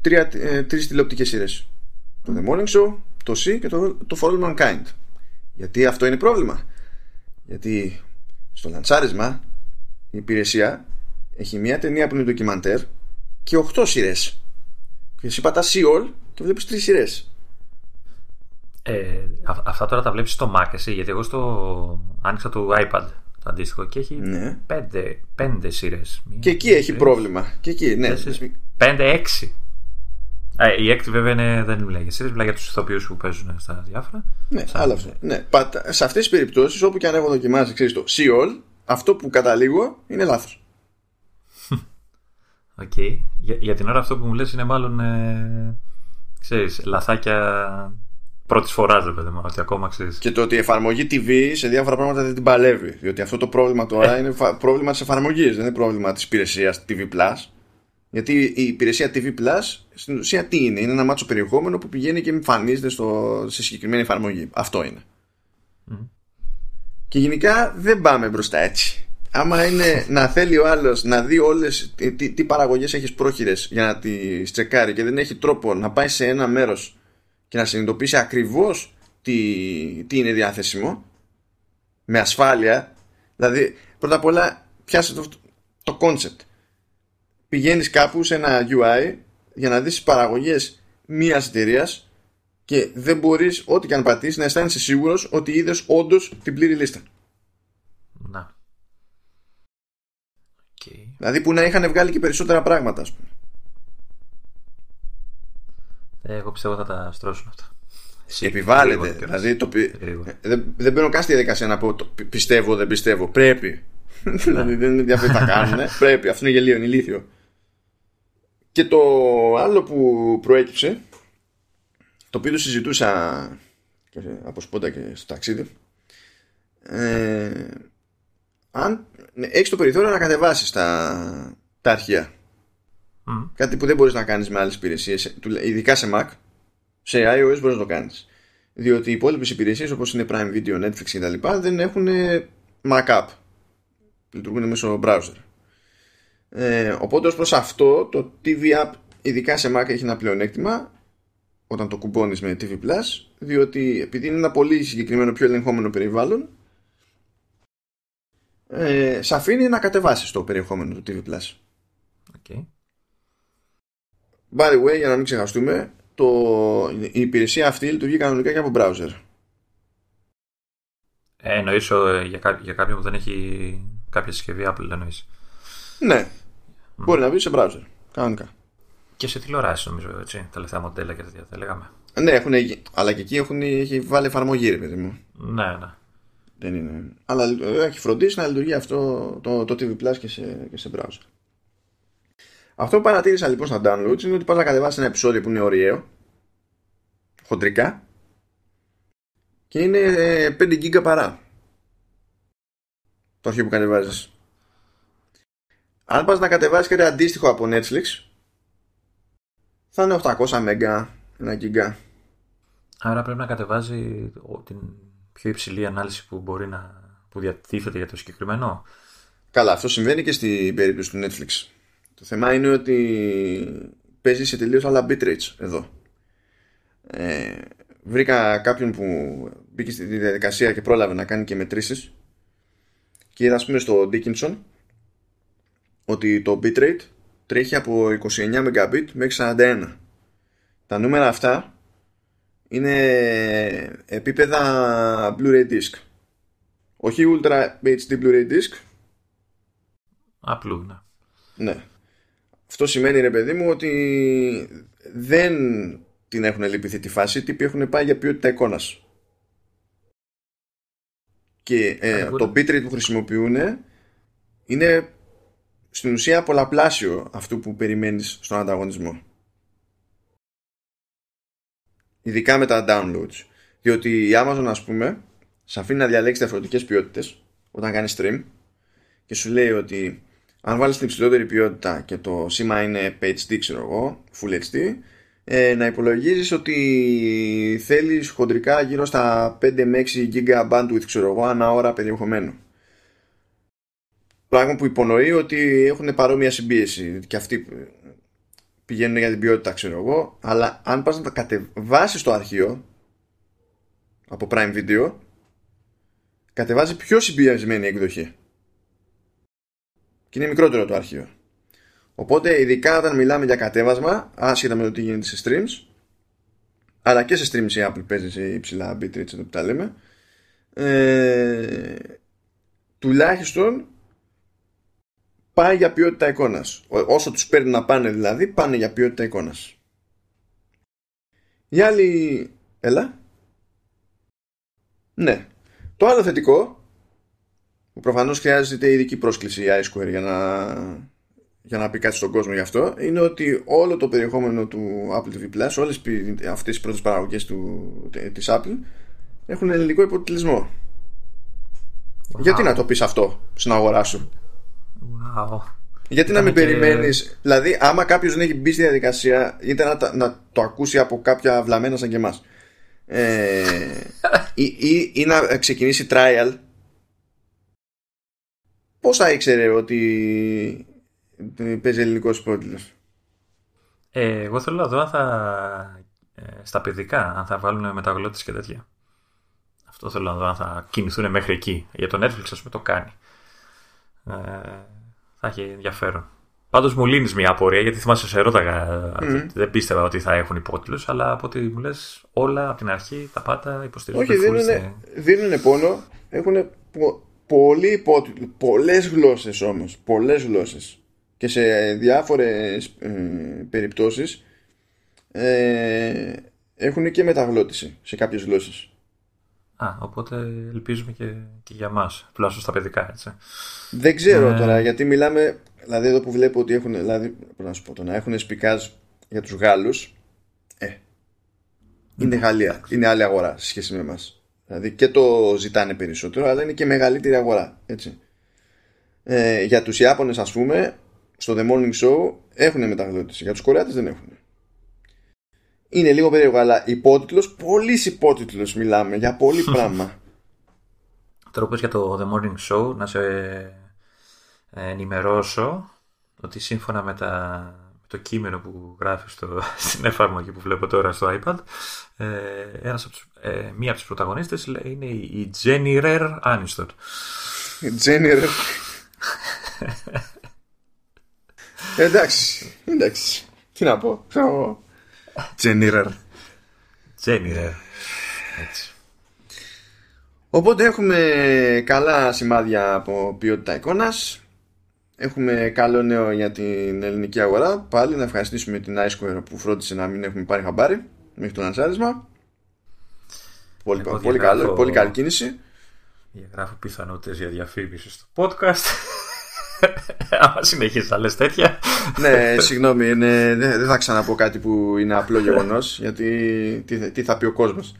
τρία, ε, τρεις τηλεοπτικές σειρές το The Morning Show, το C και το, το For All Mankind γιατί αυτό είναι πρόβλημα γιατί στο λαντσάρισμα η υπηρεσία έχει μια ταινία που είναι ντοκιμαντέρ και 8 σειρές. Και εσύ πατάς See All και βλέπεις τρεις σειρές. Ε, αυτά τώρα τα βλέπεις στο Mac εσύ, γιατί εγώ στο άνοιξα το iPad το αντίστοιχο και έχει ναι. πέντε, πέντε σειρές. Και εκεί έχει πρόβλημα. Και εκεί, ναι. Πέντε, έξι. Ε, η έκτη βέβαια είναι, δεν μιλάει για σειρές, μιλάει για τους ηθοποιούς που παίζουν στα διάφορα. Ναι, άλλο αυτό. Ναι. Σε αυτές τις περιπτώσεις, όπου και αν έχω δοκιμάσει, ξέρεις το see all, αυτό που καταλήγω είναι λάθος. <laughs> OK. Okay. Για, για, την ώρα αυτό που μου λες είναι μάλλον ε, ξέρεις, λαθάκια πρώτης φοράς, ρε παιδί μου, ότι ακόμα ξέρεις. Και το ότι η εφαρμογή TV σε διάφορα πράγματα δεν την παλεύει. Διότι αυτό το πρόβλημα τώρα ε. είναι πρόβλημα της εφαρμογής, δεν είναι πρόβλημα της υπηρεσίας TV Plus. Γιατί η υπηρεσία TV Plus στην ουσία τι είναι, είναι ένα μάτσο περιεχόμενο που πηγαίνει και εμφανίζεται στο, σε συγκεκριμένη εφαρμογή. Αυτό είναι. Και γενικά δεν πάμε μπροστά έτσι. Άμα είναι να θέλει ο άλλος να δει όλες τι, τι παραγωγές έχεις πρόχειρες για να τις τσεκάρει και δεν έχει τρόπο να πάει σε ένα μέρος και να συνειδητοποιήσει ακριβώς τι, τι είναι διαθέσιμο με ασφάλεια δηλαδή πρώτα απ' όλα πιάσε το, το concept πηγαίνεις κάπου σε ένα UI για να δεις τις παραγωγές μιας εταιρείας και δεν μπορείς ό,τι και αν πατήσεις να αισθάνεσαι σίγουρος ότι είδες όντως την πλήρη λίστα να okay. δηλαδή που να είχαν βγάλει και περισσότερα πράγματα ας πούμε ε, εγώ πιστεύω θα τα στρώσουν αυτά Επιβάλλεται. Δηλαδή το, δεν, δεν μπαίνω καν στη διαδικασία να πω το, πιστεύω, δεν πιστεύω. Πρέπει. <laughs> δηλαδή δεν είναι διαφορετικά τα κάνουν. Πρέπει. Αυτό είναι γελίο, είναι ηλίθιο. Και το άλλο που προέκυψε, το οποίο το συζητούσα από σπόντα και στο ταξίδι, ε, αν ναι, έχεις το περιθώριο να κατεβάσεις τα, τα αρχεία. Κάτι που δεν μπορείς να κάνεις με άλλες υπηρεσίες, ειδικά σε Mac, σε iOS μπορείς να το κάνεις. Διότι οι υπόλοιπες υπηρεσίες όπως είναι Prime Video, Netflix κτλ. δεν έχουν Mac Λειτουργούν μέσω browser. Ε, οπότε ως προς αυτό το TV App ειδικά σε Mac έχει ένα πλεονέκτημα όταν το κουμπώνεις με TV Plus διότι επειδή είναι ένα πολύ συγκεκριμένο πιο ελεγχόμενο περιβάλλον ε, σε αφήνει να κατεβάσεις το περιεχόμενο του TV Plus. Okay. By the way, για να μην ξεχαστούμε, το, η υπηρεσία αυτή λειτουργεί κανονικά και από browser. Ε, εννοείς ε, για, κά, για κάποιον που δεν έχει κάποια συσκευή Apple, εννοείς. Ναι. Mm. Μπορεί να μπει σε browser. Κανονικά. Και σε τηλεοράσεις νομίζω, έτσι. Τα τελευταία μοντέλα και τέτοια, θα λέγαμε. Ναι, έχουν, αλλά και εκεί έχουν, έχει βάλει εφαρμογή, ρε παιδί μου. Ναι, ναι. Δεν είναι. Αλλά ε, έχει φροντίσει να λειτουργεί αυτό το, το TV Plus και σε, και σε browser. Αυτό που παρατήρησα λοιπόν στα downloads είναι ότι πας να κατεβάσεις ένα επεισόδιο που είναι ωριαίο χοντρικά και είναι 5 ε, GB παρά το αρχείο που κατεβάζεις. Αν πας να κατεβάσεις κάτι αντίστοιχο από Netflix θα είναι 800 MB, 1 GB. Άρα πρέπει να κατεβάζει την πιο υψηλή ανάλυση που μπορεί να που διατίθεται για το συγκεκριμένο. Καλά, αυτό συμβαίνει και στην περίπτωση του Netflix. Το θέμα είναι ότι παίζει σε τελείως άλλα bitrates εδώ. Ε, βρήκα κάποιον που μπήκε στη διαδικασία και πρόλαβε να κάνει και μετρήσεις και είδα ας πούμε στο Dickinson ότι το bitrate τρέχει από 29 Mbit μέχρι 41. Τα νούμερα αυτά είναι επίπεδα Blu-ray disc. Όχι Ultra HD Blu-ray disc. Απλού, ναι. Ναι. Αυτό σημαίνει ρε παιδί μου ότι δεν την έχουν λυπηθεί τη φάση, τύποι έχουν πάει για ποιότητα εικόνας. Και ε, το bitrate που χρησιμοποιούν είναι στην ουσία πολλαπλάσιο αυτού που περιμένεις στον ανταγωνισμό. Ειδικά με τα downloads. Διότι η Amazon ας πούμε σε αφήνει να διαλέξει διαφορετικές ποιότητες όταν κάνεις stream και σου λέει ότι αν βάλεις την υψηλότερη ποιότητα και το σήμα είναι HD ξέρω εγώ, Full HD ε, να υπολογίζεις ότι θέλεις χοντρικά γύρω στα 5 με 6 GB bandwidth ξέρω εγώ ανά ώρα περιεχομένου πράγμα που υπονοεί ότι έχουν παρόμοια συμπίεση. Και αυτοί πηγαίνουν για την ποιότητα ξέρω εγώ. Αλλά αν πας να τα κατεβάσεις το αρχείο από Prime Video κατεβάζει πιο συμπιεσμένη εκδοχή. Και είναι μικρότερο το αρχείο. Οπότε, ειδικά όταν μιλάμε για κατέβασμα, άσχετα με το τι γίνεται σε streams, αλλά και σε streams η Apple παίζει σε υψηλά bitrates εδώ που τα λέμε, ε, τουλάχιστον πάει για ποιότητα εικόνας. Όσο τους παίρνει να πάνε δηλαδή, πάνε για ποιότητα εικόνας. Η άλλη... Έλα. Ναι. Το άλλο θετικό που προφανώς χρειάζεται ειδική πρόσκληση η iSquare για να, για να πει κάτι στον κόσμο γι' αυτό είναι ότι όλο το περιεχόμενο του Apple TV Plus όλες αυτές τις πρώτες παραγωγές του, της Apple έχουν ελληνικό υποτιτλισμό γιατί να το πεις αυτό στην αγορά σου; Wow. Γιατί να μην και... περιμένεις Δηλαδή άμα κάποιος δεν έχει μπει στη διαδικασία Είτε να, να το ακούσει από κάποια βλαμμένα σαν και εμάς ε, ή, ή, ή να ξεκινήσει trial Πώς θα ήξερε ότι παίζει ελληνικός υπότιτλος; Ε, εγώ θέλω να δω αν θα στα παιδικά, αν θα βάλουν μεταγλώτες και τέτοια. Αυτό θέλω να δω αν θα κινηθούν μέχρι εκεί. Για το Netflix, ας πούμε, το κάνει. Ε, θα έχει ενδιαφέρον. Πάντως μου λύνεις μια απορία γιατί θυμάσαι σε ρώταγα. Mm. Δεν πίστευα ότι θα έχουν υπότιτλους, αλλά από ό,τι μου λες, όλα από την αρχή τα πάντα υποστηρίζουν. Όχι, δίνουν, δίνουν πόνο. Έχουν πο, πολύ υπότιτλου. Πολλές γλώσσες όμως. Πολλές γλώσσες. Και σε διάφορες ε, περιπτώσεις ε, έχουν και μεταγλώτηση σε κάποιες γλώσσες. Α, οπότε ελπίζουμε και, και για μας, τουλάχιστον στα παιδικά, έτσι. Δεν ξέρω ε... τώρα, γιατί μιλάμε. Δηλαδή, εδώ που βλέπω ότι έχουν. Δηλαδή, να σου πω, το να έχουν σπικάζ για τους Γάλλους. Ε. Είναι Γαλλία. Είναι άλλη αγορά σε σχέση με εμάς. Δηλαδή και το ζητάνε περισσότερο, αλλά είναι και μεγαλύτερη αγορά. Έτσι. Ε, για τους Ιάπωνες, ας πούμε, στο The Morning Show έχουν μεταγλώτηση. Για τους Κορεάτες δεν έχουν είναι λίγο περίεργο, αλλά υπότιτλος, πολύς υπότιτλος μιλάμε για πολύ <laughs> πράγμα. Τώρα για το The Morning Show, να σε ενημερώσω ότι σύμφωνα με, τα, το κείμενο που γράφεις στο, <laughs> στην εφαρμογή που βλέπω τώρα στο iPad, ε, ένας από τους, ε, μία από τις πρωταγωνίστες είναι η Jenny Rare Aniston. Jenny Rare. <laughs> εντάξει, εντάξει. Τι να πω. Τζένιρερ. Τζένιρερ. Έτσι. Οπότε έχουμε καλά σημάδια από ποιότητα εικόνας. Έχουμε καλό νέο για την ελληνική αγορά. Πάλι να ευχαριστήσουμε την iSquare που φρόντισε να μην έχουμε πάρει χαμπάρι μέχρι το λανσάρισμα. Πολύ, πολύ, καλό, πολύ καλή κίνηση. Διαγράφω πιθανότητες για διαφήμιση στο podcast. <laughs> Άμα συνεχίσει να λες τέτοια. ναι, συγγνώμη, δεν θα ξαναπώ κάτι που είναι απλό γεγονός, γιατί τι, τι, θα πει ο κόσμος.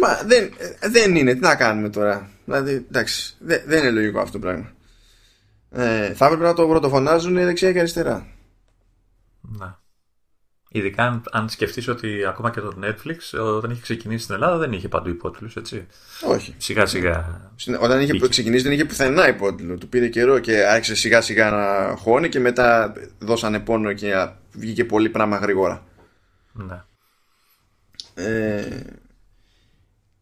Μα δεν, δεν είναι, τι να κάνουμε τώρα. Δηλαδή, εντάξει, δεν, δεν είναι λογικό αυτό το πράγμα. Ε, θα έπρεπε να το πρωτοφωνάζουν δεξιά και αριστερά. Ναι. Ειδικά αν, αν σκεφτείς ότι ακόμα και το Netflix όταν είχε ξεκινήσει στην Ελλάδα δεν είχε παντού υπότιτλους, έτσι. Όχι. Σιγά σιγά. Όταν είχε, είχε. ξεκινήσει δεν είχε πουθενά υπότιτλο. Του πήρε καιρό και άρχισε σιγά σιγά να χώνει και μετά δώσανε πόνο και βγήκε πολύ πράγμα γρήγορα. Ναι. Ε,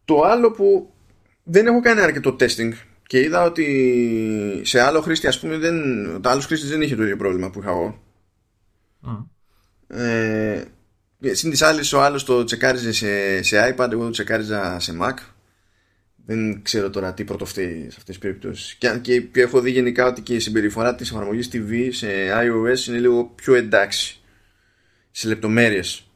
το άλλο που δεν έχω κάνει αρκετό testing και είδα ότι σε άλλο χρήστη ας πούμε δεν, το άλλο χρήστη δεν είχε το ίδιο πρόβλημα που είχα εγώ. Ε, Συν της άλλης, ο άλλος το τσεκάριζε σε, σε iPad, εγώ το τσεκάριζα σε Mac. Δεν ξέρω τώρα τι πρωτοφταίει σε αυτές τις περιπτώσεις. Και, και, και έχω δει γενικά ότι και η συμπεριφορά της εφαρμογής TV σε iOS είναι λίγο πιο εντάξει σε λεπτομέρειες.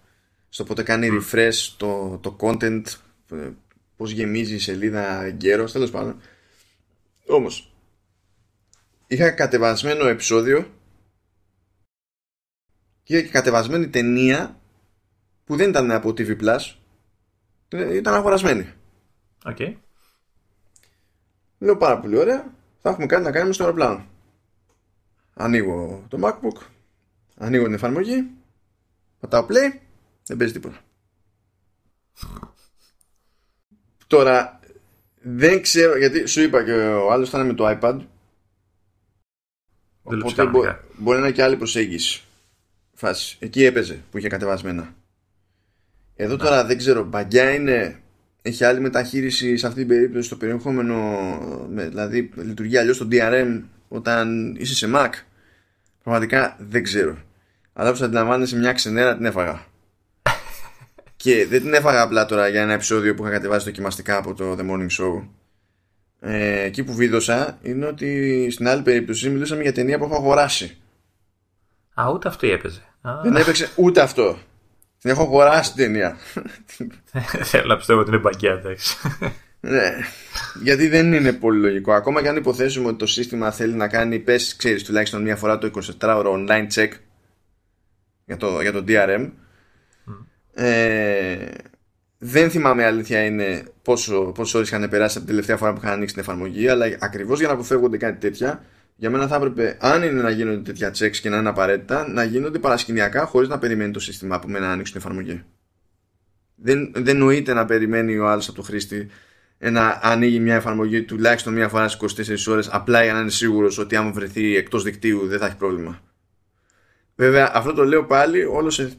Στο πότε κάνει refresh το, το content, ε, πώς γεμίζει η σελίδα γέρος, τέλος πάντων. Όμως, είχα κατεβασμένο επεισόδιο και είχε και κατεβασμένη ταινία που δεν ήταν από TV Plus ήταν αγορασμένη. OK. Okay. Λέω πάρα πολύ ωραία. Θα έχουμε κάτι να κάνουμε στο αεροπλάνο ανοίγω το MacBook ανοίγω την εφαρμογή πατάω play δεν παίζει τίποτα. Τώρα δεν ξέρω γιατί σου είπα και ο άλλος ήταν με το iPad. Οπότε μπορεί, μπορεί να είναι και άλλη προσέγγιση φάση. Εκεί έπαιζε που είχε κατεβασμένα. Εδώ τώρα δεν ξέρω, μπαγκιά είναι. Έχει άλλη μεταχείριση σε αυτή την περίπτωση στο περιεχόμενο. Με, δηλαδή λειτουργεί αλλιώς το DRM όταν είσαι σε Mac. Πραγματικά δεν ξέρω. Αλλά όπως αντιλαμβάνεσαι, μια ξενέρα την έφαγα. <laughs> και δεν την έφαγα απλά τώρα για ένα επεισόδιο που είχα κατεβάσει δοκιμαστικά από το The Morning Show. Ε, εκεί που βίδωσα είναι ότι στην άλλη περίπτωση μιλούσαμε για ταινία που έχω αγοράσει. Α, ούτε αυτή έπαιζε. Δεν έπαιξε ούτε αυτό. Την έχω αγοράσει την ταινία. <laughs> Θέλω να πιστεύω ότι είναι μπαγκιά, εντάξει. Ναι, γιατί δεν είναι πολύ λογικό. Ακόμα και αν υποθέσουμε ότι το σύστημα θέλει να κάνει, πες, ξέρεις τουλάχιστον μία φορά το 24ωρο online check για το, για το DRM. Ε, δεν θυμάμαι αλήθεια είναι πόσο, πόσο ώρες είχαν περάσει από την τελευταία φορά που είχαν ανοίξει την εφαρμογή, αλλά ακριβώς για να αποφεύγονται κάτι τέτοια, για μένα θα έπρεπε, αν είναι να γίνονται τέτοια checks και να είναι απαραίτητα, να γίνονται παρασκηνιακά χωρίς να περιμένει το σύστημα από μένα να ανοίξει την εφαρμογή. Δεν, δεν νοείται να περιμένει ο άλλος από το χρήστη να ανοίγει μια εφαρμογή τουλάχιστον μια φορά στις 24 ώρες απλά για να είναι σίγουρος ότι άμα βρεθεί εκτός δικτύου δεν θα έχει πρόβλημα. Βέβαια, αυτό το λέω πάλι όλος σε,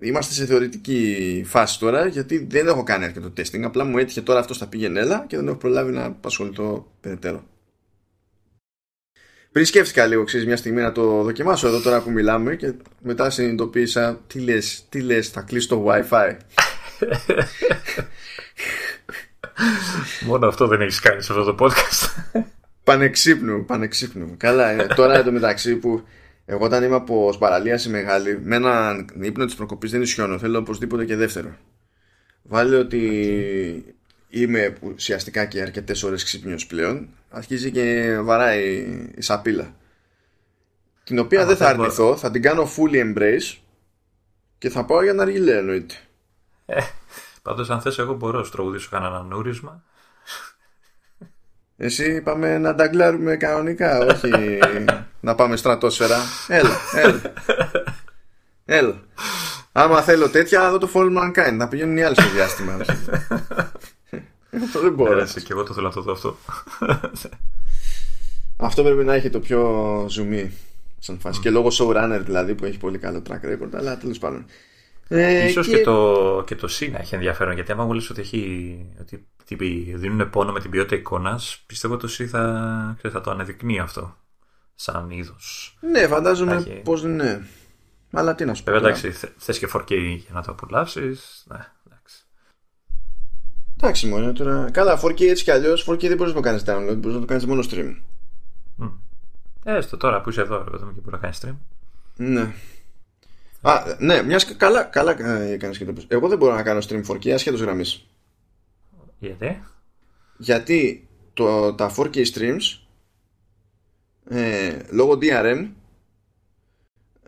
είμαστε σε θεωρητική φάση τώρα γιατί δεν έχω κάνει αρκετό testing. Απλά μου έτυχε τώρα αυτός στα πήγαινε έλα και δεν έχω προλάβει να απασχοληθώ περαιτέρω. Πριν σκέφτηκα λίγο ξέρεις, μια στιγμή να το δοκιμάσω εδώ τώρα που μιλάμε και μετά συνειδητοποίησα τι λες, τι λες θα κλείσει το wifi. <laughs> Μόνο αυτό δεν έχεις κάνει σε αυτό το podcast. Πανεξύπνου, πανεξύπνου. Καλά είναι. Τώρα εδώ μεταξύ που εγώ όταν είμαι από σπαραλίαση μεγάλη, με έναν ύπνο της προκοπής δεν ισιώνω. Θέλω οπωσδήποτε και δεύτερο. Βάλε ότι είμαι ουσιαστικά και αρκετές ώρες ξύπνιος πλέον. Αρχίζει και βαράει η σαπίλα. Την οποία δεν θα αρνηθώ, θα την κάνω fully embrace και θα πάω για να αργιλέ εννοείται. Ε, πάντως αν θες εγώ μπορώ να τραγουδήσω κανένα νούρισμα εσύ είπαμε να νταγκλάρουμε κανονικά, όχι <laughs> να πάμε στρατόσφαιρα. Έλα, έλα. Έλα. Άμα θέλω τέτοια, θα δω το Fall Mankind. Να πηγαίνουν οι άλλοι στο διάστημα. <laughs> αυτό <laughs> δεν μπορώ. Έτσι, και εγώ το θέλω να το δω αυτό. <laughs> αυτό πρέπει να έχει το πιο ζουμί σαν φάση. Και λόγω showrunner δηλαδή που έχει πολύ καλό track record, αλλά τέλος πάντων. Ε, ίσως και... και, το, και το Sina έχει ενδιαφέρον γιατί άμα μου λες ότι, έχει, ότι τύποι δίνουν πόνο με την ποιότητα εικόνας, πιστεύω ότι το θα, θα το ανεδεικνύει αυτό σαν είδος. Ναι, φαντάζομαι έχει... πως ναι. Αλλά τι να σου πω. Βέβαια, εντάξει, θε και 4K για να το απολαύσεις. Ναι, εντάξει. Εντάξει, μόνο τώρα. Καλά, 4K έτσι κι αλλιώς 4K δεν μπορείς να το κάνεις download, μπορείς να το κάνεις μόνο stream. Mm. Έστω τώρα που είσαι εδώ, εδώ και μπορεί να κάνεις stream. Ναι. Α, ναι, μιας καλά, καλά έκανες και το Εγώ δεν μπορώ να κάνω stream 4K ασχέτω γραμμής. Γιατί; Γιατί το, τα 4K streams ε, λόγω DRM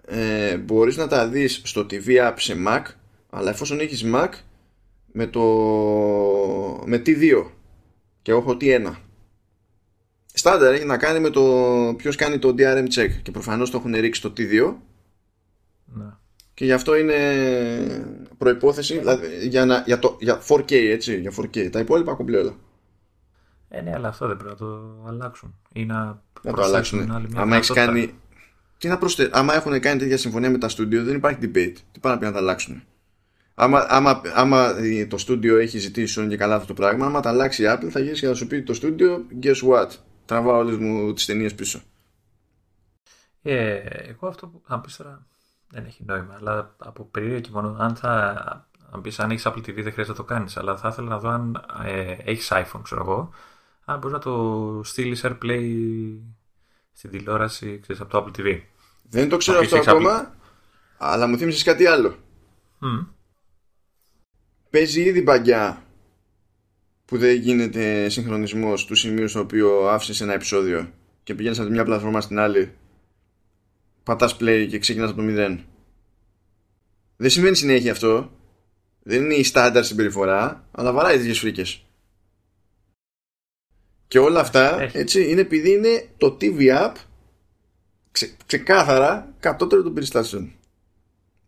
ε, μπορείς να τα δεις στο TV app σε Mac αλλά εφόσον έχεις Mac με το με T2 και έχω T1 Στάνταρ έχει να κάνει με το ποιος κάνει το DRM check και προφανώς το έχουν ρίξει το T2 ναι. και γι' αυτό είναι προϋπόθεση δηλαδή, για, να, για, το, για 4K έτσι για 4K τα υπόλοιπα κομπλέ όλα ε, ναι, αλλά αυτό δεν πρέπει να το αλλάξουν. Ή να, να το αλλάξουν. Άμα έχεις κάνει. Τι να προσθέ... Άμα έχουν κάνει τέτοια συμφωνία με τα στούντιο, δεν υπάρχει debate. Τι πάνε να πει να τα αλλάξουν. Άμα, άμα, άμα το στούντιο έχει ζητήσει και καλά αυτό το πράγμα, άμα τα αλλάξει η Apple, θα γυρίσει και θα σου πει το στούντιο, guess what; Τραβάω όλες μου τις ταινίες πίσω. Ε, εγώ αυτό που θα πεις τώρα δεν έχει νόημα. Αλλά από περίεργα και μόνο, αν θα. Αν πεις αν έχεις Apple TV, δεν χρειάζεται να το κάνεις. Αλλά θα ήθελα να δω αν ε, έχεις iPhone, ξέρω εγώ αν μπορείς να το στείλεις AirPlay στην τηλεόραση ξέρεις, από το Apple TV. Δεν το ξέρω αυτό ακόμα, αλλά μου θύμισες κάτι άλλο. Mm. Παίζει ήδη μπαγκιά που δεν γίνεται συγχρονισμός του σημείου στο οποίο άφησες ένα επεισόδιο και πηγαίνεις από τη μια πλατφόρμα στην άλλη, πατάς play και ξεκινάς από το μηδέν. Δεν σημαίνει συνέχεια αυτό. Δεν είναι η στάνταρ συμπεριφορά, αλλά βαράει τέτοιες φρίκες. Και όλα αυτά έτσι, είναι επειδή είναι το TV app ξε, ξεκάθαρα κατώτερο των περιστάσεων.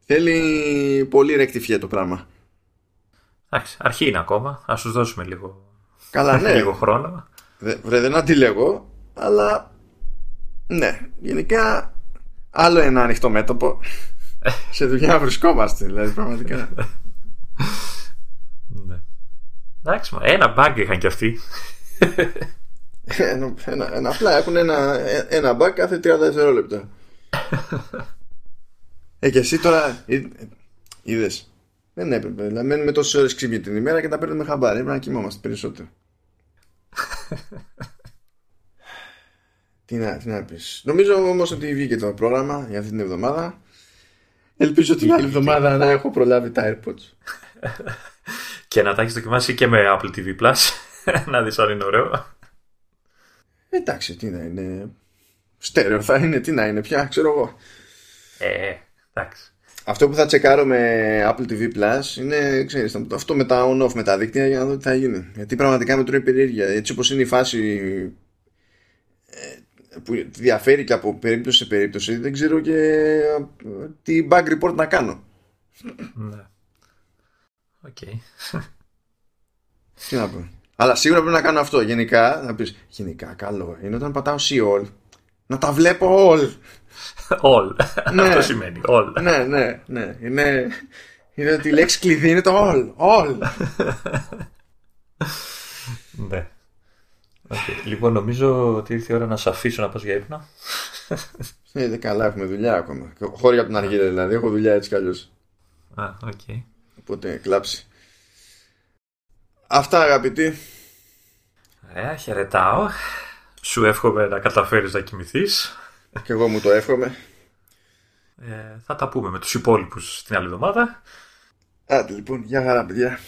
Θέλει πολύ ρεκτιφιέ το πράγμα. Εντάξει, αρχή είναι ακόμα. Α τους δώσουμε λίγο, Καλά, <laughs> ναι. λίγο χρόνο. βρε, δεν αντιλέγω, αλλά ναι, γενικά άλλο ένα ανοιχτό μέτωπο. <laughs> Σε δουλειά βρισκόμαστε, δηλαδή πραγματικά. ναι. Εντάξει, ένα bug είχαν κι αυτοί <laughs> ένα, ένα, ένα, απλά έχουν ένα, ένα bug κάθε 30 δευτερόλεπτα. ε, και εσύ τώρα είδες; Δεν έπρεπε. Δηλαδή, μένουμε τόσες ώρες ξύπνη την ημέρα και τα παίρνουμε χαμπάρι. Πρέπει να κοιμόμαστε περισσότερο. <laughs> τι να, τι να πεις. Νομίζω όμως ότι βγήκε το πρόγραμμα για αυτή την εβδομάδα. Ελπίζω την άλλη εβδομάδα να έχω προλάβει τα AirPods. <laughs> και να τα έχεις δοκιμάσει και με Apple TV Plus. <laughs> να δεις αν είναι ωραίο. Εντάξει, τι να είναι. Στέρεο θα είναι, τι να είναι πια, ξέρω εγώ. Ε, εντάξει. Αυτό που θα τσεκάρω με Apple TV Plus είναι, ξέρεις, αυτό με τα on-off με τα δίκτυα για να δω τι θα γίνει. Γιατί πραγματικά με τρώει περιέργεια. Έτσι όπως είναι η φάση ε, που διαφέρει και από περίπτωση σε περίπτωση, δεν ξέρω και ε, τι bug report να κάνω. Ναι. Οκ. Τι να πω. Αλλά σίγουρα πρέπει να κάνω αυτό. Γενικά, να πεις γενικά καλό είναι όταν πατάω see all να τα βλέπω all. All. Ναι. Αυτό σημαίνει. All. Ναι, ναι, ναι. Είναι, είναι ότι η λέξη κλειδί είναι το all. All. ναι. Okay. Λοιπόν, νομίζω ότι ήρθε η ώρα να σε αφήσω να πας για ύπνο. Ναι, καλά, έχουμε δουλειά ακόμα. Χώρια από την αργία δηλαδή. Έχω δουλειά έτσι κι αλλιώς. Α, OK. Okay. Οπότε κλάψει. Αυτά αγαπητοί. Ωραία, χαιρετάω. Σου εύχομαι να καταφέρεις να κοιμηθείς. Και εγώ μου το εύχομαι. Ε, θα τα πούμε με τους υπόλοιπους την άλλη εβδομάδα. Άντε λοιπόν, γεια χαρά παιδιά.